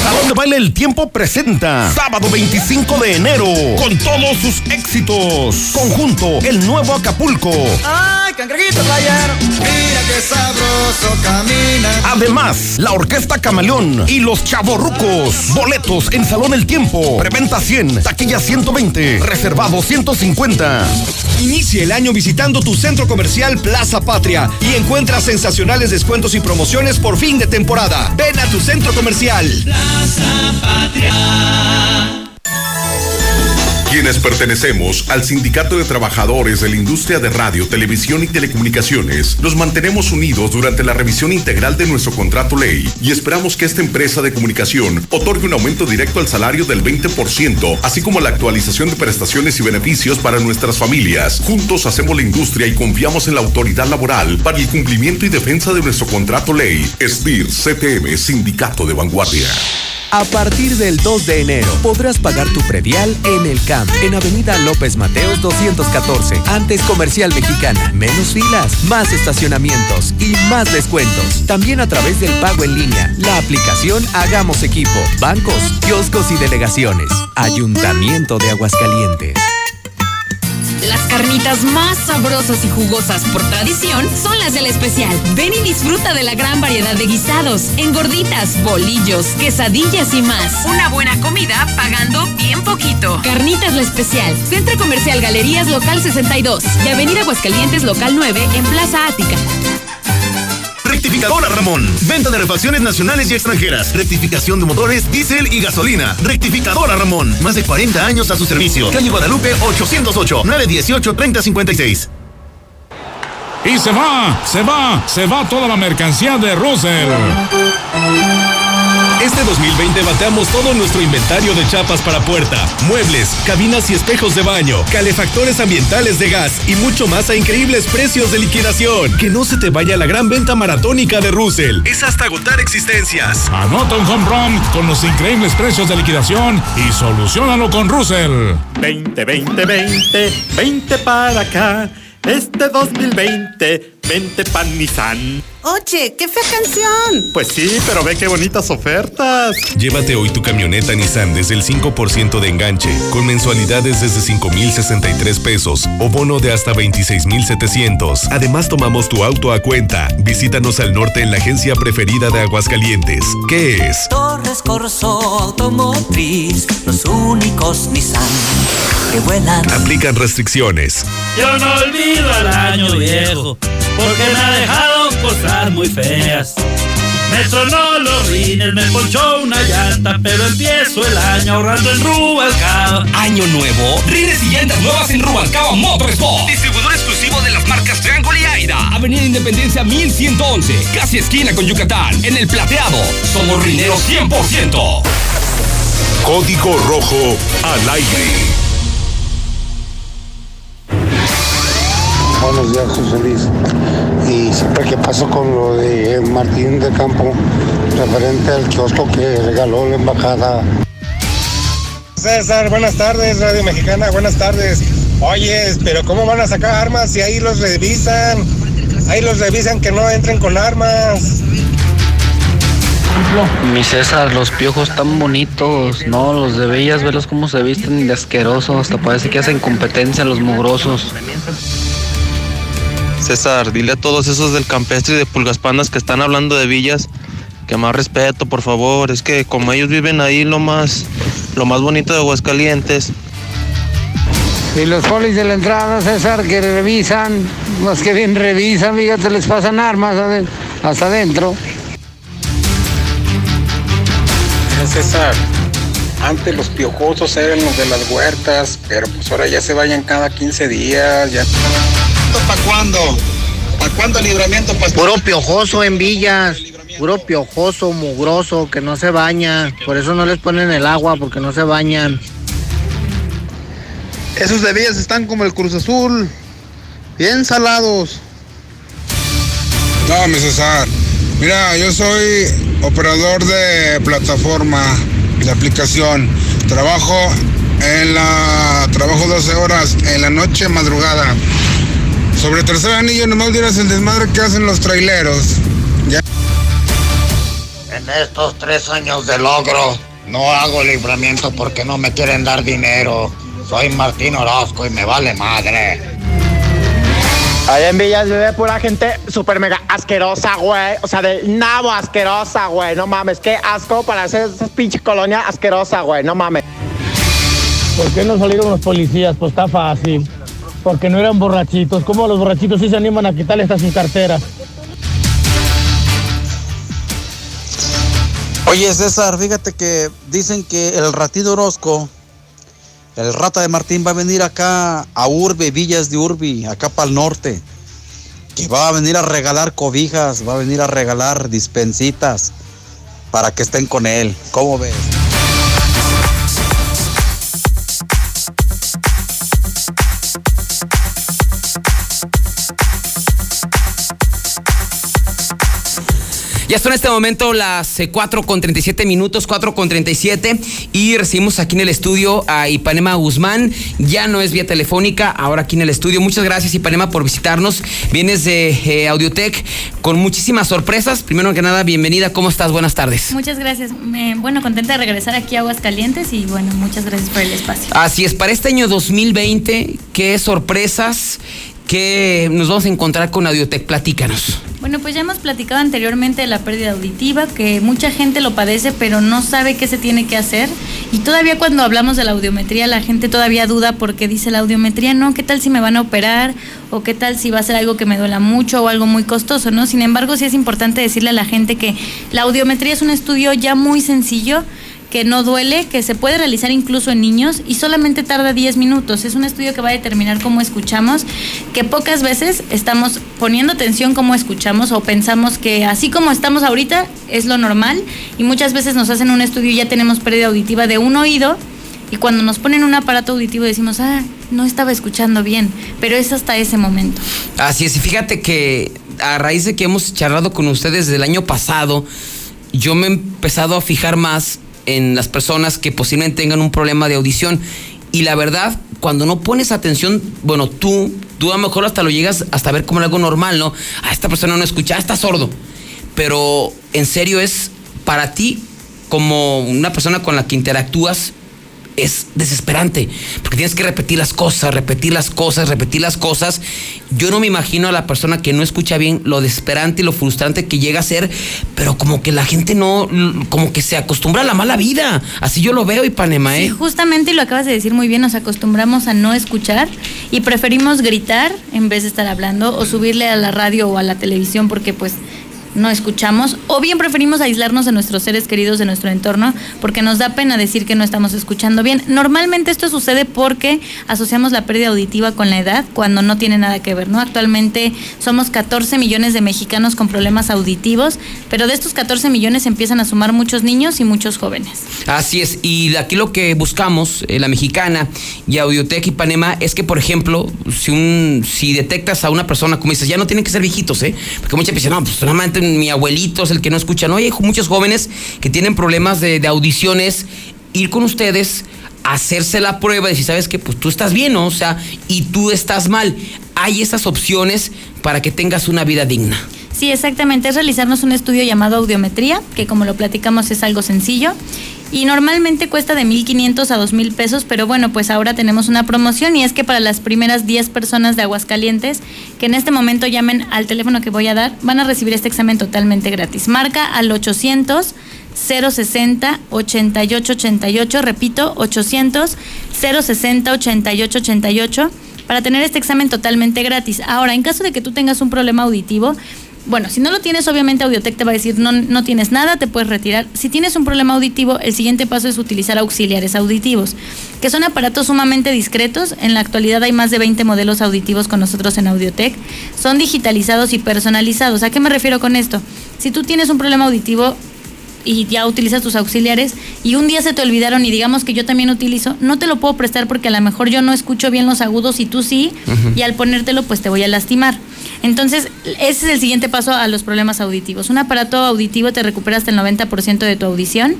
Salón de Baile El Tiempo presenta sábado 25 de enero con todos sus éxitos. Conjunto El Nuevo Acapulco. ¡Ay, cangrejito playero! Mira qué sabroso camina. Además, la Orquesta Camaleón y los Chavorrucos. Boletos en Salón El Tiempo. Preventa 100, taquilla 120, reservado 150. Inicia el año visitando tu centro comercial Plaza Patria y encuentra sensacionales descuentos y promociones por fin de temporada. Ven a tu centro comercial. Quienes pertenecemos al Sindicato de Trabajadores de la Industria de Radio, Televisión y Telecomunicaciones, nos mantenemos unidos durante la revisión integral de nuestro contrato ley y esperamos que esta empresa de comunicación otorgue un aumento directo al salario del 20%, así como la actualización de prestaciones y beneficios para nuestras familias. Juntos hacemos la industria y confiamos en la autoridad laboral para el cumplimiento y defensa de nuestro contrato ley. SDIR CTM, Sindicato de Vanguardia. A partir del 2 de enero podrás pagar tu predial en el CAMP, en Avenida López Mateos 214, antes Comercial Mexicana. Menos filas, más estacionamientos y más descuentos. También a través del pago en línea, la aplicación Hagamos Equipo, bancos, kioscos y delegaciones. Ayuntamiento de Aguascalientes. Las carnitas más sabrosas y jugosas por tradición son las del especial. Ven y disfruta de la gran variedad de guisados, engorditas, bolillos, quesadillas y más. Una buena comida pagando bien poquito. Carnitas la especial. Centro Comercial Galerías Local 62 y Avenida Aguascalientes Local 9 en Plaza Ática. Rectificadora Ramón. Venta de refacciones nacionales y extranjeras. Rectificación de motores, diésel y gasolina. Rectificadora Ramón. Más de 40 años a su servicio. Calle Guadalupe 808 918 3056. Y se va, se va, se va toda la mercancía de Russell. Este 2020 bateamos todo nuestro inventario de chapas para puerta, muebles, cabinas y espejos de baño, calefactores ambientales de gas y mucho más a increíbles precios de liquidación. Que no se te vaya la gran venta maratónica de Russell. Es hasta agotar existencias. Anota un home run con los increíbles precios de liquidación y solucionalo con Russell. 20, 20, 20, 20 para acá. Este 2020, 20 pan Nissan. Oye, qué fea canción. Pues sí, pero ve qué bonitas ofertas. Llévate hoy tu camioneta Nissan desde el 5% de enganche, con mensualidades desde 5,063 pesos o bono de hasta 26,700. Además, tomamos tu auto a cuenta. Visítanos al norte en la agencia preferida de Aguascalientes. ¿Qué es? Torres Corso Automotriz, los únicos Nissan que vuelan. Aplican restricciones. Yo no olvido el año viejo, porque me ha dejado cosas muy feas. Me tronó los rines, me ponchó una llanta, pero empiezo el año ahorrando en Rubalcaba. ¿Año nuevo? Rines y llantas nuevas en Rubalcaba Motorsport. Distribuidor exclusivo de las marcas Triángulo y Aida. Avenida Independencia 1111, casi esquina con Yucatán, en el Plateado. Somos rineros 100%. Código Rojo al aire. Buenos días, José Luis. Y siempre que paso con lo de Martín de Campo, referente al kiosco que regaló la embajada. César, buenas tardes, Radio Mexicana, buenas tardes. Oye, pero ¿cómo van a sacar armas si ahí los revisan? Ahí los revisan que no entren con armas. Mi César, los piojos tan bonitos, no, los de bellas, velos cómo se visten de asquerosos, hasta parece que hacen competencia los mugrosos. César, dile a todos esos del campestre y de pulgaspanas que están hablando de villas que más respeto, por favor. Es que como ellos viven ahí lo más, lo más bonito de Aguascalientes. Y los polis de la entrada, César, que revisan, los que bien revisan, fíjate, les pasan armas hasta adentro. César, antes los piojosos eran los de las huertas, pero pues ahora ya se vayan cada 15 días. Ya. ¿Para cuándo? ¿Para cuándo el libramiento, pastor? Puro piojoso en villas, puro piojoso, mugroso, que no se baña. Por eso no les ponen el agua, porque no se bañan. Esos de Villas están como el Cruz Azul, bien salados. No, mi César. Mira, yo soy operador de plataforma, de aplicación. Trabajo en la. Trabajo 12 horas en la noche madrugada. Sobre tercer anillo, nomás dirás el desmadre que hacen los traileros. Ya. En estos tres años de logro, no hago libramiento porque no me quieren dar dinero. Soy Martín Orozco y me vale madre. Allá en Villas vive pura gente super mega asquerosa, güey. O sea, de nabo asquerosa, güey. No mames, qué asco para hacer esa pinche colonia asquerosa, güey. No mames. ¿Por qué no salieron los policías? Pues está fácil. Porque no eran borrachitos. ¿Cómo los borrachitos sí se animan a quitarle hasta sus carteras? Oye, César, fíjate que dicen que el ratito Orozco, el rata de Martín, va a venir acá a Urbe, Villas de Urbi, acá para el norte. Que va a venir a regalar cobijas, va a venir a regalar dispensitas para que estén con él. ¿Cómo ves? Ya son en este momento las eh, 4 con 37 minutos, 4 con 37 y recibimos aquí en el estudio a Ipanema Guzmán. Ya no es vía telefónica, ahora aquí en el estudio. Muchas gracias Ipanema por visitarnos. Vienes de eh, Audiotech con muchísimas sorpresas. Primero que nada, bienvenida. ¿Cómo estás? Buenas tardes. Muchas gracias. Bueno, contenta de regresar aquí a Aguascalientes y bueno, muchas gracias por el espacio. Así es, para este año 2020, ¿qué sorpresas que nos vamos a encontrar con Audiotech? Platícanos. Bueno, pues ya hemos platicado anteriormente de la pérdida auditiva, que mucha gente lo padece, pero no sabe qué se tiene que hacer. Y todavía cuando hablamos de la audiometría, la gente todavía duda porque dice la audiometría, no, ¿qué tal si me van a operar? ¿O qué tal si va a ser algo que me duela mucho o algo muy costoso? ¿no? Sin embargo, sí es importante decirle a la gente que la audiometría es un estudio ya muy sencillo que no duele, que se puede realizar incluso en niños y solamente tarda 10 minutos. Es un estudio que va a determinar cómo escuchamos, que pocas veces estamos poniendo atención cómo escuchamos o pensamos que así como estamos ahorita es lo normal y muchas veces nos hacen un estudio y ya tenemos pérdida auditiva de un oído y cuando nos ponen un aparato auditivo decimos, ah, no estaba escuchando bien, pero es hasta ese momento. Así es, y fíjate que a raíz de que hemos charlado con ustedes desde el año pasado, yo me he empezado a fijar más en las personas que posiblemente tengan un problema de audición. Y la verdad, cuando no pones atención, bueno, tú, tú a lo mejor hasta lo llegas hasta ver como algo normal, ¿no? A esta persona no escucha, ah, está sordo. Pero en serio es para ti, como una persona con la que interactúas, es desesperante, porque tienes que repetir las cosas, repetir las cosas, repetir las cosas. Yo no me imagino a la persona que no escucha bien lo desesperante y lo frustrante que llega a ser, pero como que la gente no, como que se acostumbra a la mala vida. Así yo lo veo, Ipanema, ¿eh? Sí, justamente y lo acabas de decir muy bien, nos acostumbramos a no escuchar y preferimos gritar en vez de estar hablando o subirle a la radio o a la televisión porque pues no escuchamos o bien preferimos aislarnos de nuestros seres queridos de nuestro entorno porque nos da pena decir que no estamos escuchando bien. Normalmente esto sucede porque asociamos la pérdida auditiva con la edad cuando no tiene nada que ver, ¿no? Actualmente somos 14 millones de mexicanos con problemas auditivos, pero de estos 14 millones empiezan a sumar muchos niños y muchos jóvenes. Así es, y aquí lo que buscamos, eh, la mexicana y Audiotech y Panema, es que, por ejemplo, si un si detectas a una persona, como dices, ya no tienen que ser viejitos, ¿eh? Porque muchas veces, no, pues solamente mi abuelito es el que no escucha. No, hay muchos jóvenes que tienen problemas de, audiciones. Ir con ustedes, hacerse la prueba y si sabes que pues tú estás bien, ¿no? O sea, y tú estás mal. Hay esas opciones para que tengas una vida digna. Sí, exactamente. Es realizarnos un estudio llamado audiometría, que como lo platicamos es algo sencillo. Y normalmente cuesta de 1.500 a 2.000 pesos, pero bueno, pues ahora tenemos una promoción y es que para las primeras 10 personas de Aguascalientes que en este momento llamen al teléfono que voy a dar, van a recibir este examen totalmente gratis. Marca al 800 060 8888, repito, 800 060 8888 para tener este examen totalmente gratis. Ahora, en caso de que tú tengas un problema auditivo, bueno, si no lo tienes, obviamente Audiotech te va a decir no, no tienes nada, te puedes retirar. Si tienes un problema auditivo, el siguiente paso es utilizar auxiliares auditivos, que son aparatos sumamente discretos. En la actualidad hay más de 20 modelos auditivos con nosotros en Audiotech. Son digitalizados y personalizados. ¿A qué me refiero con esto? Si tú tienes un problema auditivo, y ya utilizas tus auxiliares y un día se te olvidaron y digamos que yo también utilizo, no te lo puedo prestar porque a lo mejor yo no escucho bien los agudos y tú sí, y al ponértelo pues te voy a lastimar. Entonces, ese es el siguiente paso a los problemas auditivos. Un aparato auditivo te recupera hasta el 90% de tu audición.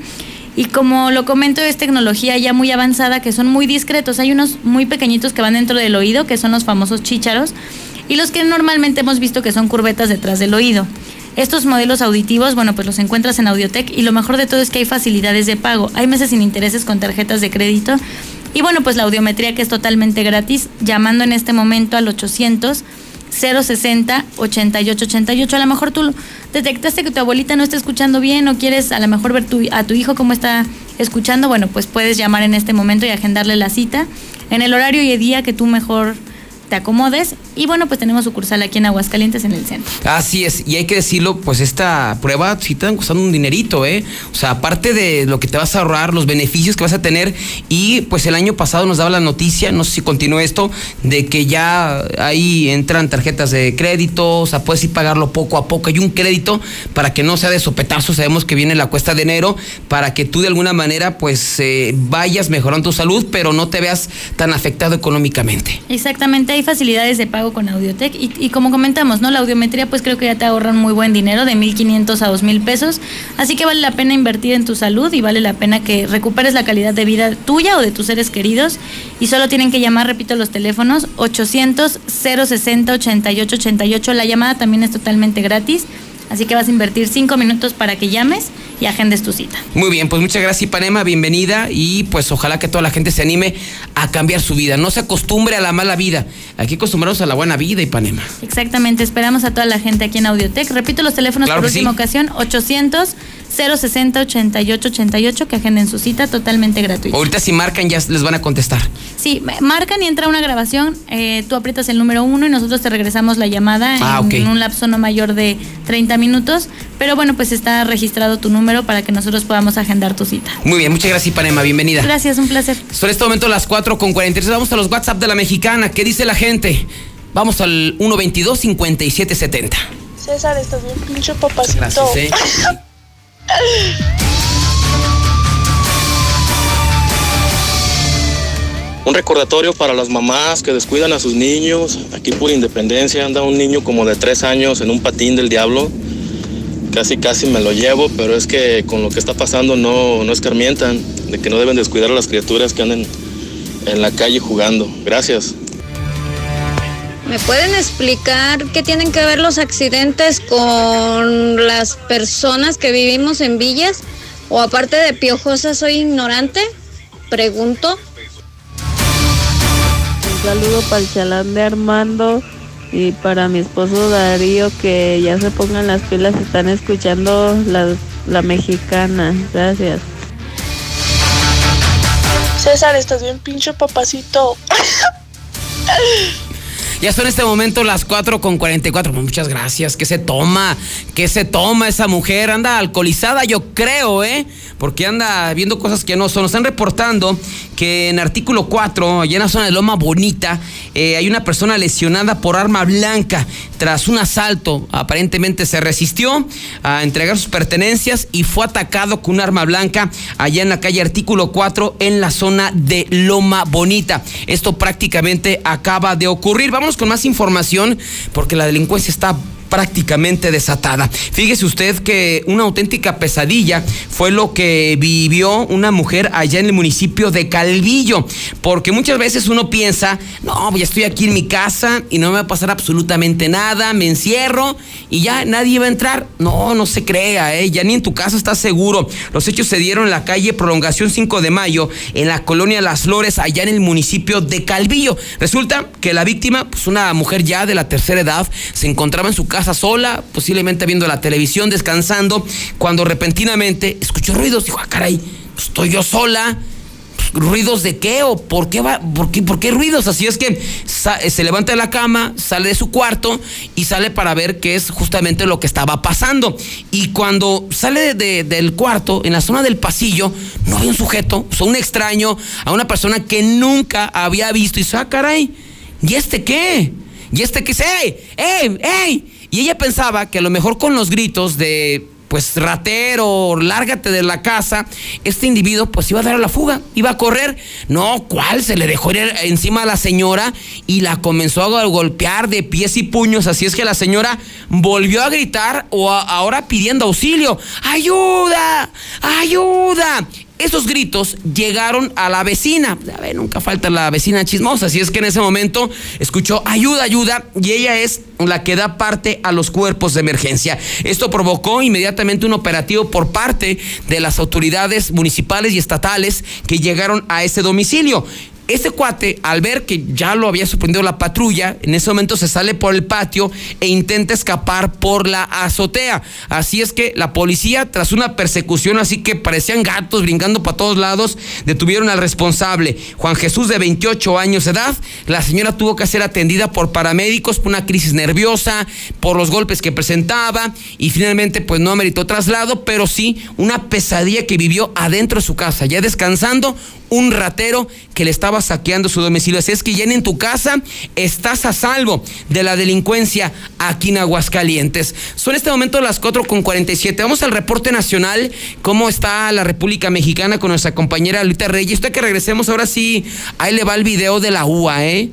Y como lo comento, es tecnología ya muy avanzada que son muy discretos. Hay unos muy pequeñitos que van dentro del oído, que son los famosos chícharos, y los que normalmente hemos visto que son curvetas detrás del oído. Estos modelos auditivos, bueno, pues los encuentras en Audiotech y lo mejor de todo es que hay facilidades de pago. Hay meses sin intereses con tarjetas de crédito. Y bueno, pues la audiometría que es totalmente gratis, llamando en este momento al 800 060 8888. A lo mejor tú detectaste que tu abuelita no está escuchando bien o quieres a lo mejor ver tu- a tu hijo cómo está escuchando. Bueno, pues puedes llamar en este momento y agendarle la cita en el horario y el día que tú mejor te acomodes. Y bueno, pues tenemos sucursal aquí en Aguascalientes en el centro. Así es, y hay que decirlo, pues esta prueba sí te están costando un dinerito, ¿eh? O sea, aparte de lo que te vas a ahorrar, los beneficios que vas a tener, y pues el año pasado nos daba la noticia, no sé si continúa esto, de que ya ahí entran tarjetas de crédito, o sea, puedes ir pagarlo poco a poco, hay un crédito para que no sea de sopetazo, sabemos que viene la cuesta de enero, para que tú de alguna manera pues eh, vayas mejorando tu salud, pero no te veas tan afectado económicamente. Exactamente, hay facilidades de pago con Audiotech y, como comentamos, ¿no? La audiometría pues creo que ya te ahorran muy buen dinero, de 1.500 a 2.000 pesos, así que vale la pena invertir en tu salud y vale la pena que recuperes la calidad de vida tuya o de tus seres queridos. Y solo tienen que llamar, repito, los teléfonos 800 060 8888, la llamada también es totalmente gratis, así que vas a invertir 5 minutos para que llames y agendes tu cita. Muy bien, pues muchas gracias Ipanema, bienvenida y pues ojalá que toda la gente se anime a cambiar su vida, no se acostumbre a la mala vida, hay que acostumbrarnos a la buena vida Ipanema. Exactamente, esperamos a toda la gente aquí en Audiotech. Repito los teléfonos Claro por última sí. ocasión, 800 060 8888 que agenden su cita totalmente gratuita. Ahorita si marcan ya les van a contestar. Sí, marcan y entra una grabación, eh, tú aprietas el número uno y nosotros te regresamos la llamada Ah, en, un lapso no mayor de 30 minutos, pero bueno, pues está registrado tu número para que nosotros podamos agendar tu cita. Muy bien, muchas gracias Ipanema, bienvenida. Gracias, un placer. Son este momento las 4 con 43. Vamos a los WhatsApp de la mexicana. ¿Qué dice la gente? Vamos al 122-5770. César, estás bien pinche papacito. Gracias, eh. [laughs] Un recordatorio para las mamás que descuidan a sus niños. Aquí por Independencia anda un niño como de tres años en un patín del diablo. Casi, casi me lo llevo, pero es que con lo que está pasando no, no escarmientan, de que no deben descuidar a las criaturas que andan en la calle jugando. Gracias. ¿Me pueden explicar qué tienen que ver los accidentes con las personas que vivimos en villas? ¿O aparte de piojosa soy ignorante? Pregunto. Un saludo para el chalán de Armando y para mi esposo Darío que ya se pongan las pilas, están escuchando la, la mexicana. Gracias. César, estás bien pinche papacito. Ya son este momento las 4 con 44. Pues muchas gracias. ¿Qué se toma? ¿Qué se toma esa mujer? Anda alcoholizada, yo creo, ¿eh? Porque anda viendo cosas que no son. Nos están reportando que en artículo 4, allá en la zona de Loma Bonita, eh, hay una persona lesionada por arma blanca tras un asalto. Aparentemente se resistió a entregar sus pertenencias y fue atacado con un arma blanca allá en la calle artículo 4 en la zona de Loma Bonita. Esto prácticamente acaba de ocurrir. Vamos con más información porque la delincuencia está prácticamente desatada. Fíjese usted que una auténtica pesadilla fue lo que vivió una mujer allá en el municipio de Calvillo, porque muchas veces uno piensa, no, ya estoy aquí en mi casa y no me va a pasar absolutamente nada, me encierro y ya nadie va a entrar. No, no se crea, ¿eh? ya ni en tu casa estás seguro. Los hechos se dieron en la calle Prolongación 5 de Mayo, en la colonia Las Flores, allá en el municipio de Calvillo. Resulta que la víctima, pues una mujer ya de la tercera edad, se encontraba en su casa sola, posiblemente viendo la televisión, descansando, cuando repentinamente escuchó ruidos. Dijo, ah, caray, pues, estoy yo sola. ¿Ruidos de qué? ¿O por qué, va, por, qué, por qué ruidos? Así es que se levanta de la cama, sale de su cuarto y sale para ver qué es justamente lo que estaba pasando. Y cuando sale del cuarto, en la zona del pasillo, no hay un sujeto, o un extraño, a una persona que nunca había visto. Y dice, ah, caray, ¿y este qué? ¿Y este qué? ¡Ey! ¡Ey! Y ella pensaba que a lo mejor con los gritos de pues ratero, lárgate de la casa, este individuo pues iba a dar a la fuga, iba a correr. No, ¿cuál? Se le dejó ir encima a la señora y la comenzó a golpear de pies y puños. Así es que la señora volvió a gritar o ahora pidiendo auxilio. ¡Ayuda! ¡Ayuda! Esos gritos llegaron a la vecina. A ver, nunca falta la vecina chismosa. Así es que en ese momento escuchó ayuda, ayuda, y ella es la que da parte a los cuerpos de emergencia. Esto provocó inmediatamente un operativo por parte de las autoridades municipales y estatales que llegaron a ese domicilio. Este cuate, al ver que ya lo había sorprendido la patrulla, en ese momento se sale por el patio e intenta escapar por la azotea. Así es que la policía, tras una persecución así que parecían gatos brincando para todos lados, detuvieron al responsable, Juan Jesús de 28 años de edad. La señora tuvo que ser atendida por paramédicos por una crisis nerviosa, por los golpes que presentaba y finalmente pues no ameritó traslado, pero sí una pesadilla que vivió adentro de su casa, ya descansando, un ratero que le estaba saqueando su domicilio. Así es que ya en tu casa estás a salvo de la delincuencia aquí en Aguascalientes. Son este momento las 4 con 47. Vamos al reporte nacional. ¿Cómo está la República Mexicana con nuestra compañera Lolita Reyes? Usted que regresemos ahora sí, ahí le va el video de la UA, ¿eh?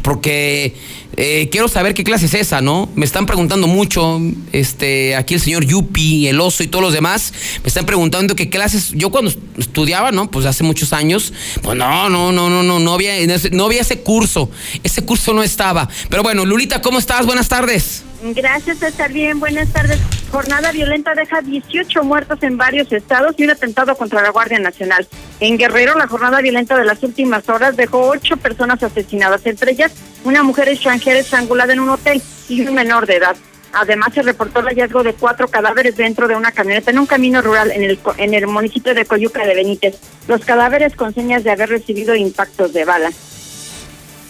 Porque eh, quiero saber qué clase es esa, ¿no? Me están preguntando mucho, este, aquí el señor Yupi, el oso y todos los demás, me están preguntando qué clases. Yo cuando estudiaba, ¿no? Pues hace muchos años, pues no, no, no, no, no, no había, no había ese curso. Ese curso no estaba. Pero bueno, Lulita, ¿cómo estás? Buenas tardes. Gracias, estar bien. Buenas tardes. Jornada violenta deja 18 muertos en varios estados y un atentado contra la Guardia Nacional. En Guerrero, la jornada violenta de las últimas horas dejó ocho personas asesinadas, entre ellas una mujer extranjera estrangulada en un hotel y un menor de edad. Además, se reportó el hallazgo de cuatro cadáveres dentro de una camioneta en un camino rural en el, en el municipio de Coyuca de Benítez. Los cadáveres con señas de haber recibido impactos de bala.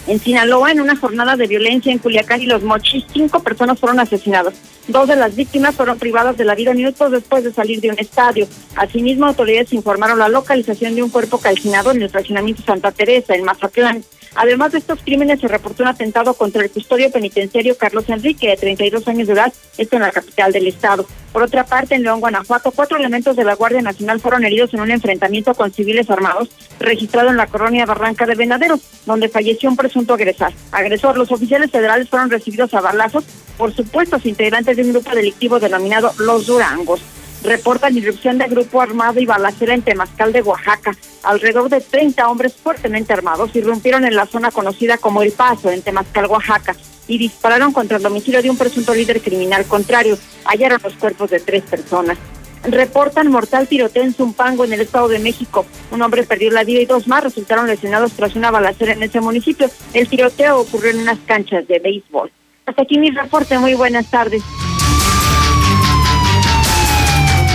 En Sinaloa, en una jornada de violencia en Culiacán y Los Mochis, cinco personas fueron asesinadas. Dos de las víctimas fueron privadas de la vida minutos después de salir de un estadio. Asimismo, autoridades informaron la localización de un cuerpo calcinado en el fraccionamiento Santa Teresa, en Mazatlán. Además de estos crímenes, se reportó un atentado contra el custodio penitenciario Carlos Enrique, de 32 años de edad, esto en la capital del estado. Por otra parte, en León, Guanajuato, cuatro elementos de la Guardia Nacional fueron heridos en un enfrentamiento con civiles armados registrado en la colonia Barranca de Venadero, donde falleció un presunto agresor. Los oficiales federales fueron recibidos a balazos por supuestos integrantes de un grupo delictivo denominado Los Durangos reportan irrupción de grupo armado y balacera en Temascal de Oaxaca. Alrededor de 30 hombres fuertemente armados irrumpieron en la zona conocida como El Paso, en Temascal, Oaxaca, y dispararon contra el domicilio de un presunto líder criminal contrario. Hallaron los cuerpos de tres personas. Reportan mortal tiroteo en Zumpango, en el Estado de México. Un hombre perdió la vida y dos más resultaron lesionados tras una balacera en ese municipio. El tiroteo ocurrió en unas canchas de béisbol. Hasta aquí mi reporte. Muy buenas tardes.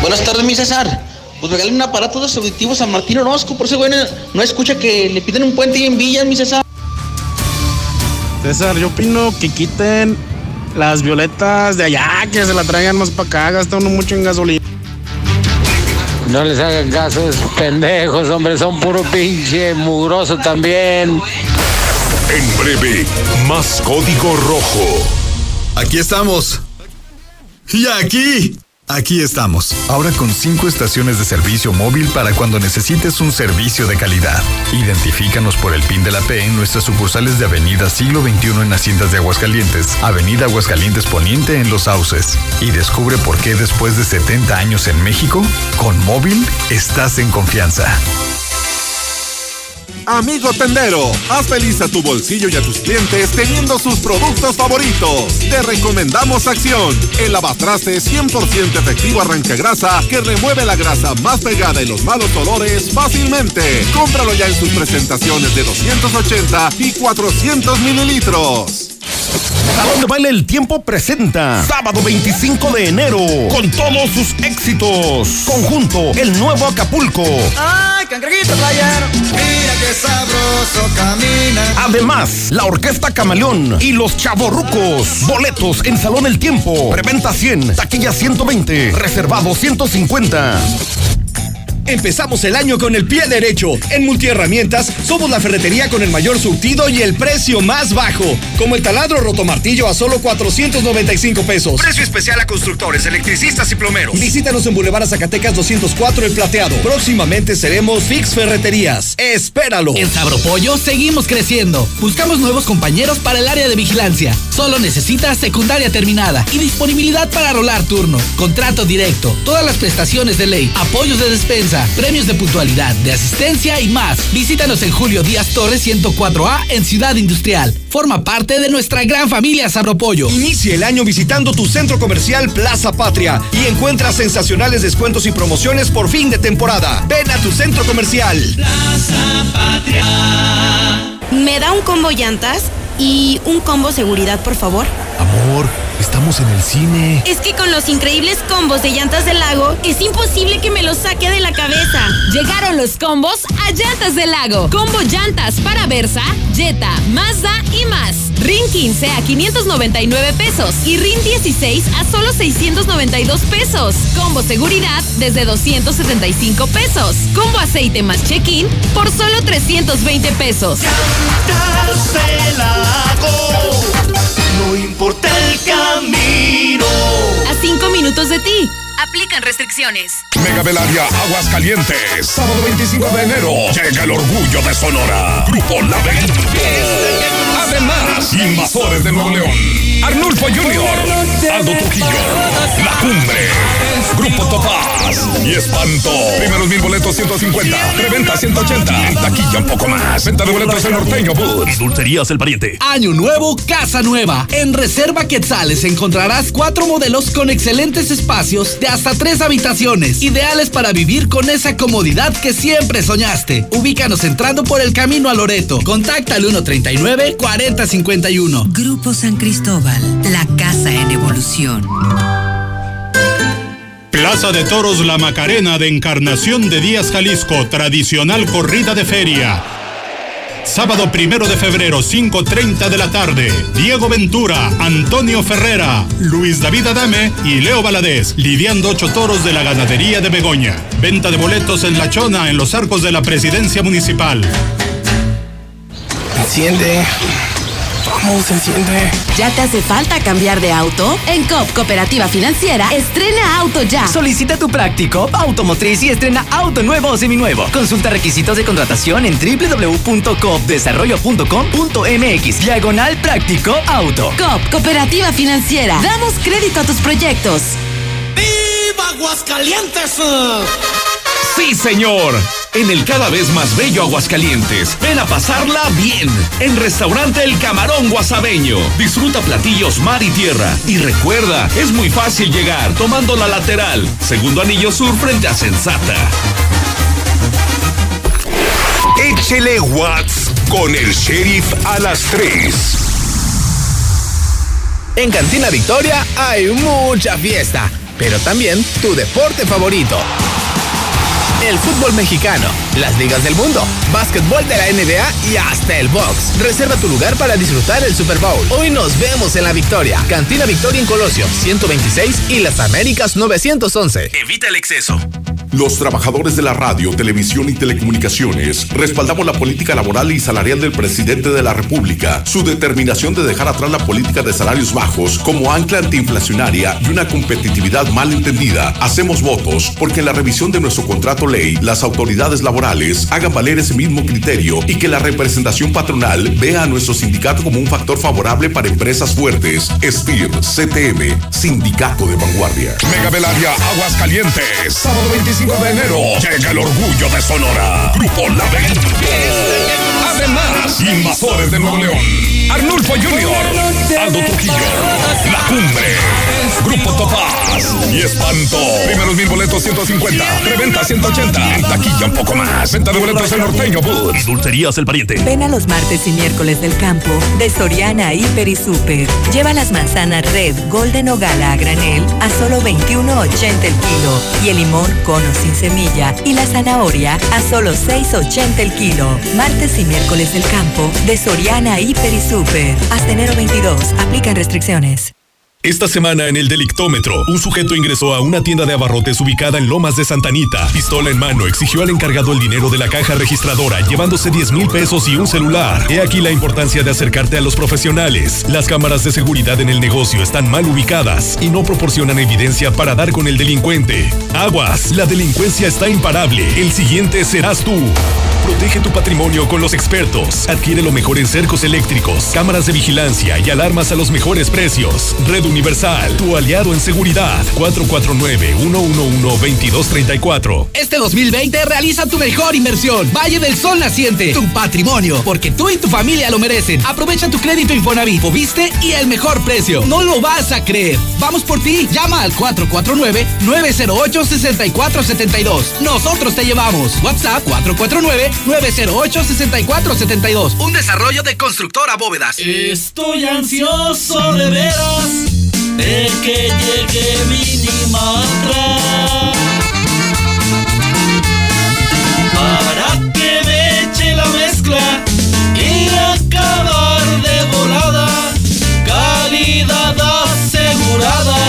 Buenas tardes, mi César. Pues regalen un aparato de auditivos a Martín Orozco, por ese güey no escucha que le piden un puente ahí en Villas, mi César. César, yo opino que quiten las violetas de allá, que se la traigan más para acá, gasta uno mucho en gasolina. No les hagan caso, esos pendejos, hombre, son puro pinche mugroso también. En breve, más código rojo. Aquí estamos. Y aquí. Aquí estamos. Ahora con cinco estaciones de servicio móvil para cuando necesites un servicio de calidad. Identifícanos por el PIN de la P en nuestras sucursales de Avenida Siglo XXI en Haciendas de Aguascalientes, Avenida Aguascalientes Poniente en Los Sauces. Y descubre por qué después de 70 años en México, con móvil estás en confianza. Amigo tendero, haz feliz a tu bolsillo y a tus clientes teniendo sus productos favoritos. Te recomendamos Acción, el lavatraste 100% efectivo arranca grasa que remueve la grasa más pegada y los malos olores fácilmente. Cómpralo ya en sus presentaciones de 280 y 400 mililitros. Salón de Baile El Tiempo presenta sábado 25 de enero con todos sus éxitos. Conjunto El Nuevo Acapulco. ¡Ay, cangrejito playero! Mira qué sabroso camina. Además, la Orquesta Camaleón y los Chavorrucos. Boletos en Salón El Tiempo. Preventa 100, taquilla 120, reservado 150. Empezamos el año con el pie derecho. En Multiherramientas somos la ferretería con el mayor surtido y el precio más bajo. Como el taladro rotomartillo a solo 495 pesos. Precio especial a constructores, electricistas y plomeros. Visítanos en Boulevard Zacatecas 204 El Plateado. Próximamente seremos Fix Ferreterías. Espéralo. En Sabropollo seguimos creciendo. Buscamos nuevos compañeros para el área de vigilancia. Solo necesitas secundaria terminada y disponibilidad para rolar turno. Contrato directo. Todas las prestaciones de ley. Apoyos de despensa premios de puntualidad, de asistencia y más. Visítanos en Julio Díaz Torres 104A en Ciudad Industrial. Forma parte de nuestra gran familia Sabropollo. Inicia el año visitando tu centro comercial Plaza Patria y encuentra sensacionales descuentos y promociones por fin de temporada. Ven a tu centro comercial. Plaza Patria. ¿Me da un combo llantas? ¿Y un combo seguridad, por favor? Amor, estamos en el cine. Es que con los increíbles combos de llantas del lago, es imposible que me los saque de la cabeza. Llegaron los combos a Llantas del Lago. Combo llantas para Versa, Jetta, Mazda y más. RIN 15 a 599 pesos y RIN 16 a solo 692 pesos. Combo seguridad desde 275 pesos. Combo aceite más check-in por solo 320 pesos. Llantas del lago, no importa el camino. A 5 minutos de ti. Aplican restricciones. Mega Belaria Aguascalientes. Sábado 25 de enero. Llega el orgullo de Sonora. Grupo Laberinto. Además, Invasores de Nuevo León. Arnulfo Junior. Aldo Trujillo. La Cumbre. Grupo Topaz. Y Espanto. Primeros mil boletos 150. Preventa 180. Taquilla un poco más. Venta de boletos en Norteño Boots. Dulcerías El Pariente. Año nuevo, casa nueva. En Reserva Quetzales encontrarás cuatro modelos con excelentes espacios de hasta tres habitaciones, ideales para vivir con esa comodidad que siempre soñaste. Ubícanos entrando por el camino a Loreto. Contacta al 139-4051. Grupo San Cristóbal, la casa en evolución. Plaza de Toros La Macarena de Encarnación de Díaz Jalisco, tradicional corrida de feria. Sábado primero de febrero, 5.30 de la tarde. Diego Ventura, Antonio Ferrera, Luis David Adame y Leo Valadez, lidiando ocho toros de la ganadería de Begoña. Venta de boletos en La Chona, en los arcos de la presidencia municipal. Enciende. ¿Cómo se enciende? ¿Ya te hace falta cambiar de auto? En COP Cooperativa Financiera, estrena auto ya. Solicita tu práctico automotriz y estrena auto nuevo o seminuevo. Consulta requisitos de contratación en www.copdesarrollo.com.mx. Diagonal práctico auto. COP Cooperativa Financiera. Damos crédito a tus proyectos. ¡Viva Aguascalientes! Sí, señor. En el cada vez más bello Aguascalientes. Ven a pasarla bien. En Restaurante El Camarón Guasabeño. Disfruta platillos mar y tierra. Y recuerda, es muy fácil llegar tomando la lateral. Segundo anillo sur frente a Sensata. Échele Watts con el sheriff a las 3. En Cantina Victoria hay mucha fiesta, pero también tu deporte favorito. El fútbol mexicano, las ligas del mundo, básquetbol de la NBA y hasta el box. Reserva tu lugar para disfrutar el Super Bowl. Hoy nos vemos en la Victoria. Cantina Victoria en Colosio, 126 y Las Américas 911. Evita el exceso. Los trabajadores de la radio, televisión y telecomunicaciones respaldamos la política laboral y salarial del presidente de la República, su determinación de dejar atrás la política de salarios bajos como ancla antiinflacionaria y una competitividad mal entendida. Hacemos votos porque en la revisión de nuestro contrato ley, las autoridades laborales hagan valer ese mismo criterio y que la representación patronal vea a nuestro sindicato como un factor favorable para empresas fuertes. STIR, CTM, Sindicato de Vanguardia. Mega Belaria Aguascalientes, sábado 25 de enero, llega el orgullo de Sonora. Grupo La Además, Invasores de Nuevo León, Arnulfo Junior, Aldo Trujillo, La Cumbre, Grupo Topaz y Espanto. Primeros mil boletos 150, reventa 180, en taquilla un poco más. Venta de boletos en Norteño Boots. Dulcerías El Pariente. Ven a los martes y miércoles del campo de Soriana Hiper y Super. Lleva las manzanas Red, Golden o Gala a granel a solo 21.80 el kilo y el limón sin semilla y la zanahoria a solo 6.80 el kilo. Martes y miércoles del campo de Soriana Hiper y Super. Hasta enero 22. Aplican restricciones. Esta semana en el Delictómetro, un sujeto ingresó a una tienda de abarrotes ubicada en Lomas de Santanita. Pistola en mano, exigió al encargado el dinero de la caja registradora, llevándose 10 mil pesos y un celular. He aquí la importancia de acercarte a los profesionales. Las cámaras de seguridad en el negocio están mal ubicadas y no proporcionan evidencia para dar con el delincuente. Aguas, la delincuencia está imparable. El siguiente serás tú. Protege tu patrimonio con los expertos. Adquiere lo mejor en cercos eléctricos, cámaras de vigilancia y alarmas a los mejores precios. Red Universal, tu aliado en seguridad. 449-111-2234. Este 2020 realiza tu mejor inversión. Valle del Sol Naciente, tu patrimonio, porque tú y tu familia lo merecen. Aprovecha tu crédito Infonavit, viste y el mejor precio. No lo vas a creer. Vamos por ti. Llama al 449-908-6472. Nosotros te llevamos. WhatsApp 449-908-6472. Un desarrollo de constructora bóvedas. Estoy ansioso de veras de que llegue Minimatra para que me eche la mezcla y acabar de volada, calidad asegurada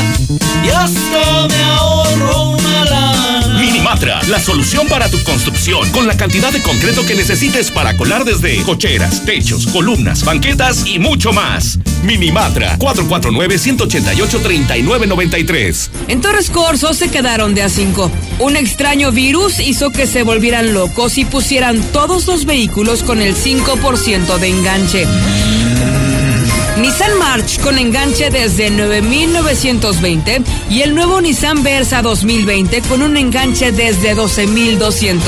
y hasta me ahorro una lana. Minimatra, la solución para tu construcción, con la cantidad de concreto que necesites para colar desde cocheras, techos, columnas, banquetas y mucho más. Minimatra, 449-188-3993. En Torres Corso se quedaron de a cinco. Un extraño virus hizo que se volvieran locos y pusieran todos los vehículos con el 5% de enganche. Nissan March con enganche desde 9.920 y el nuevo Nissan Versa 2020 con un enganche desde 12.200.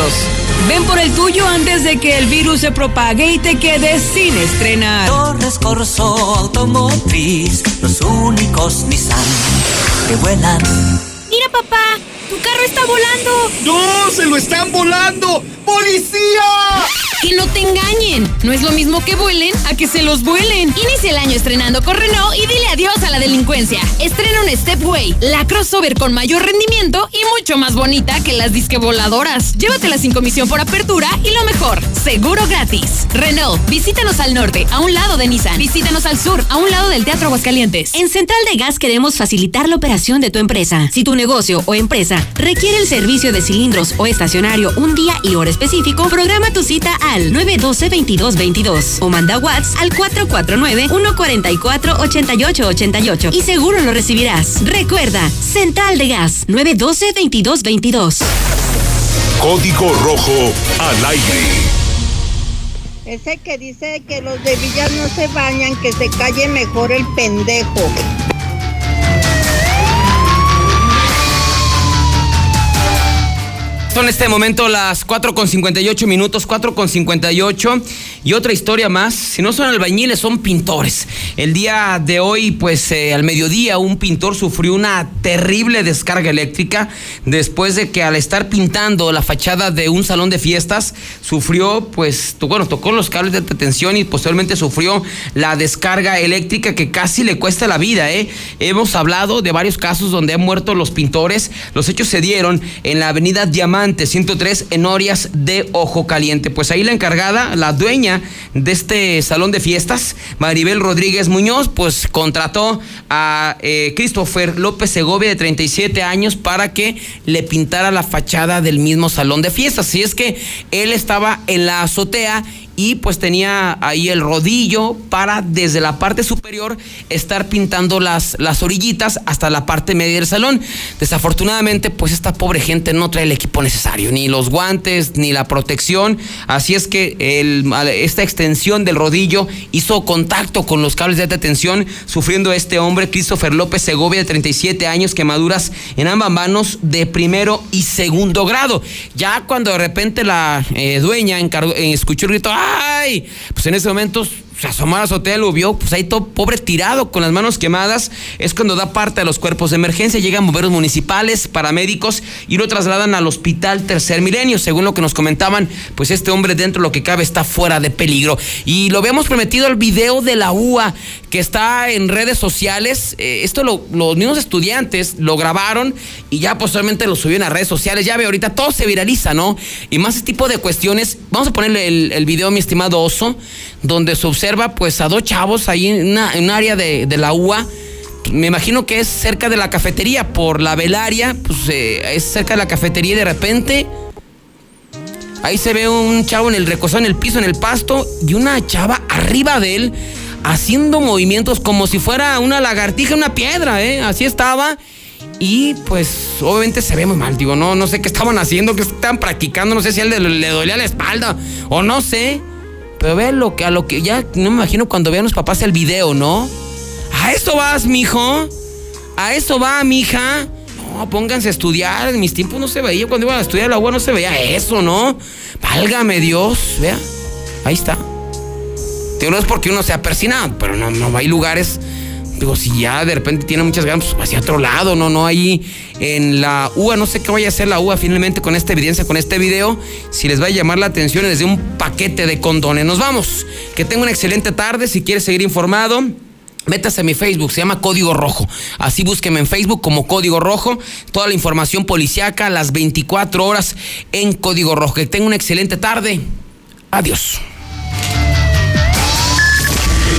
Ven por el tuyo antes de que el virus se propague y te quedes sin estrenar. Torres Corso Automotriz, los únicos Nissan que vuelan. Mira, papá, tu carro está volando. ¡No! ¡Se lo están volando! ¡Policía! Que no te engañen. No es lo mismo que vuelen a que se los vuelen. Inicia el año estrenando con Renault y dile adiós a la delincuencia. Estrena un Stepway, la crossover con mayor rendimiento y mucho más bonita que las disque voladoras. Llévatela sin comisión por apertura y lo mejor, seguro gratis. Renault, visítanos al norte, a un lado de Nissan. Visítanos al sur, a un lado del Teatro Aguascalientes. En Central de Gas queremos facilitar la operación de tu empresa. Si tu negocio o empresa requiere el servicio de cilindros o estacionario un día y hora específico, programa tu cita al 912-2222 o manda WhatsApp al 449-144-8888 y seguro lo recibirás. Recuerda, Central de Gas 912-2222. Código Rojo al aire. Ese que dice que los de Villas no se bañan, que se calle mejor el pendejo. Son en este momento las 4 con 58 minutos, 4 con 58 y otra historia más. Si no son albañiles, son pintores. El día de hoy, pues eh, al mediodía, un pintor sufrió una terrible descarga eléctrica después de que al estar pintando la fachada de un salón de fiestas, sufrió, pues, bueno, tocó los cables de tensión y posteriormente sufrió la descarga eléctrica que casi le cuesta la vida, ¿eh? Hemos hablado de varios casos donde han muerto los pintores. Los hechos se dieron en la avenida Diamante Diamante 103 en Orias de Ojo Caliente. Pues ahí la encargada, la dueña de este salón de fiestas, Maribel Rodríguez Muñoz, pues contrató a eh, Christopher López Segovia de 37 años para que le pintara la fachada del mismo salón de fiestas. Si es que él estaba en la azotea y pues tenía ahí el rodillo para desde la parte superior estar pintando las, las orillitas hasta la parte media del salón. Desafortunadamente pues esta pobre gente no trae el equipo necesario, ni los guantes, ni la protección, así es que esta extensión del rodillo hizo contacto con los cables de alta tensión, sufriendo este hombre, Christopher López Segovia, de 37 años, quemaduras en ambas manos de primero y segundo grado. Ya cuando de repente la eh, dueña encargó, eh, escuchó el grito, ¡ay! Pues en ese momento se asomó a la azotea, lo vio, pues ahí todo pobre tirado con las manos quemadas. Es cuando da parte a los cuerpos de emergencia, llegan bomberos municipales, paramédicos y lo trasladan al hospital Tercer Milenio. Según lo que nos comentaban, pues este hombre dentro de lo que cabe está fuera de peligro. Y lo habíamos prometido el video de la UA que está en redes sociales. Eh, esto los mismos estudiantes lo grabaron y ya posteriormente lo subieron a redes sociales. Ya ve, ahorita todo se viraliza, ¿no? Y más este tipo de cuestiones. Vamos a ponerle el, el video, mi estimado Oso, donde se observa pues a dos chavos ahí en, un área de, la UA. Me imagino que es cerca de la cafetería, por la velaria, pues eh, es cerca de la cafetería y de repente ahí se ve un chavo en el recostado en el piso, en el pasto, y una chava arriba de él haciendo movimientos como si fuera una lagartija, una piedra, ¿eh? Así estaba. Y pues obviamente se ve muy mal, digo, no, no sé qué estaban haciendo, qué estaban practicando, no sé si a él le, le dolía la espalda o no sé. Pero ve lo que, a lo que ya no me imagino cuando vean los papás el video, ¿no? ¿A esto vas, mijo? ¿A eso va, mija? No, pónganse a estudiar. En mis tiempos no se veía. Cuando iban a estudiar el agua no se veía eso, ¿no? Válgame Dios. Vea. Ahí está. Digo, no es porque uno sea persinado, pero no, no hay lugares Digo, si ya de repente tiene muchas ganas, pues hacia otro lado, no, no ahí en la UA, no sé qué vaya a hacer la UA finalmente con esta evidencia, con este video, si les va a llamar la atención desde un paquete de condones. Nos vamos, que tenga una excelente tarde, si quieres seguir informado. Métase a mi Facebook, se llama Código Rojo. Así búsqueme en Facebook como Código Rojo. Toda la información policiaca, las 24 horas en Código Rojo. Que tenga una excelente tarde. Adiós.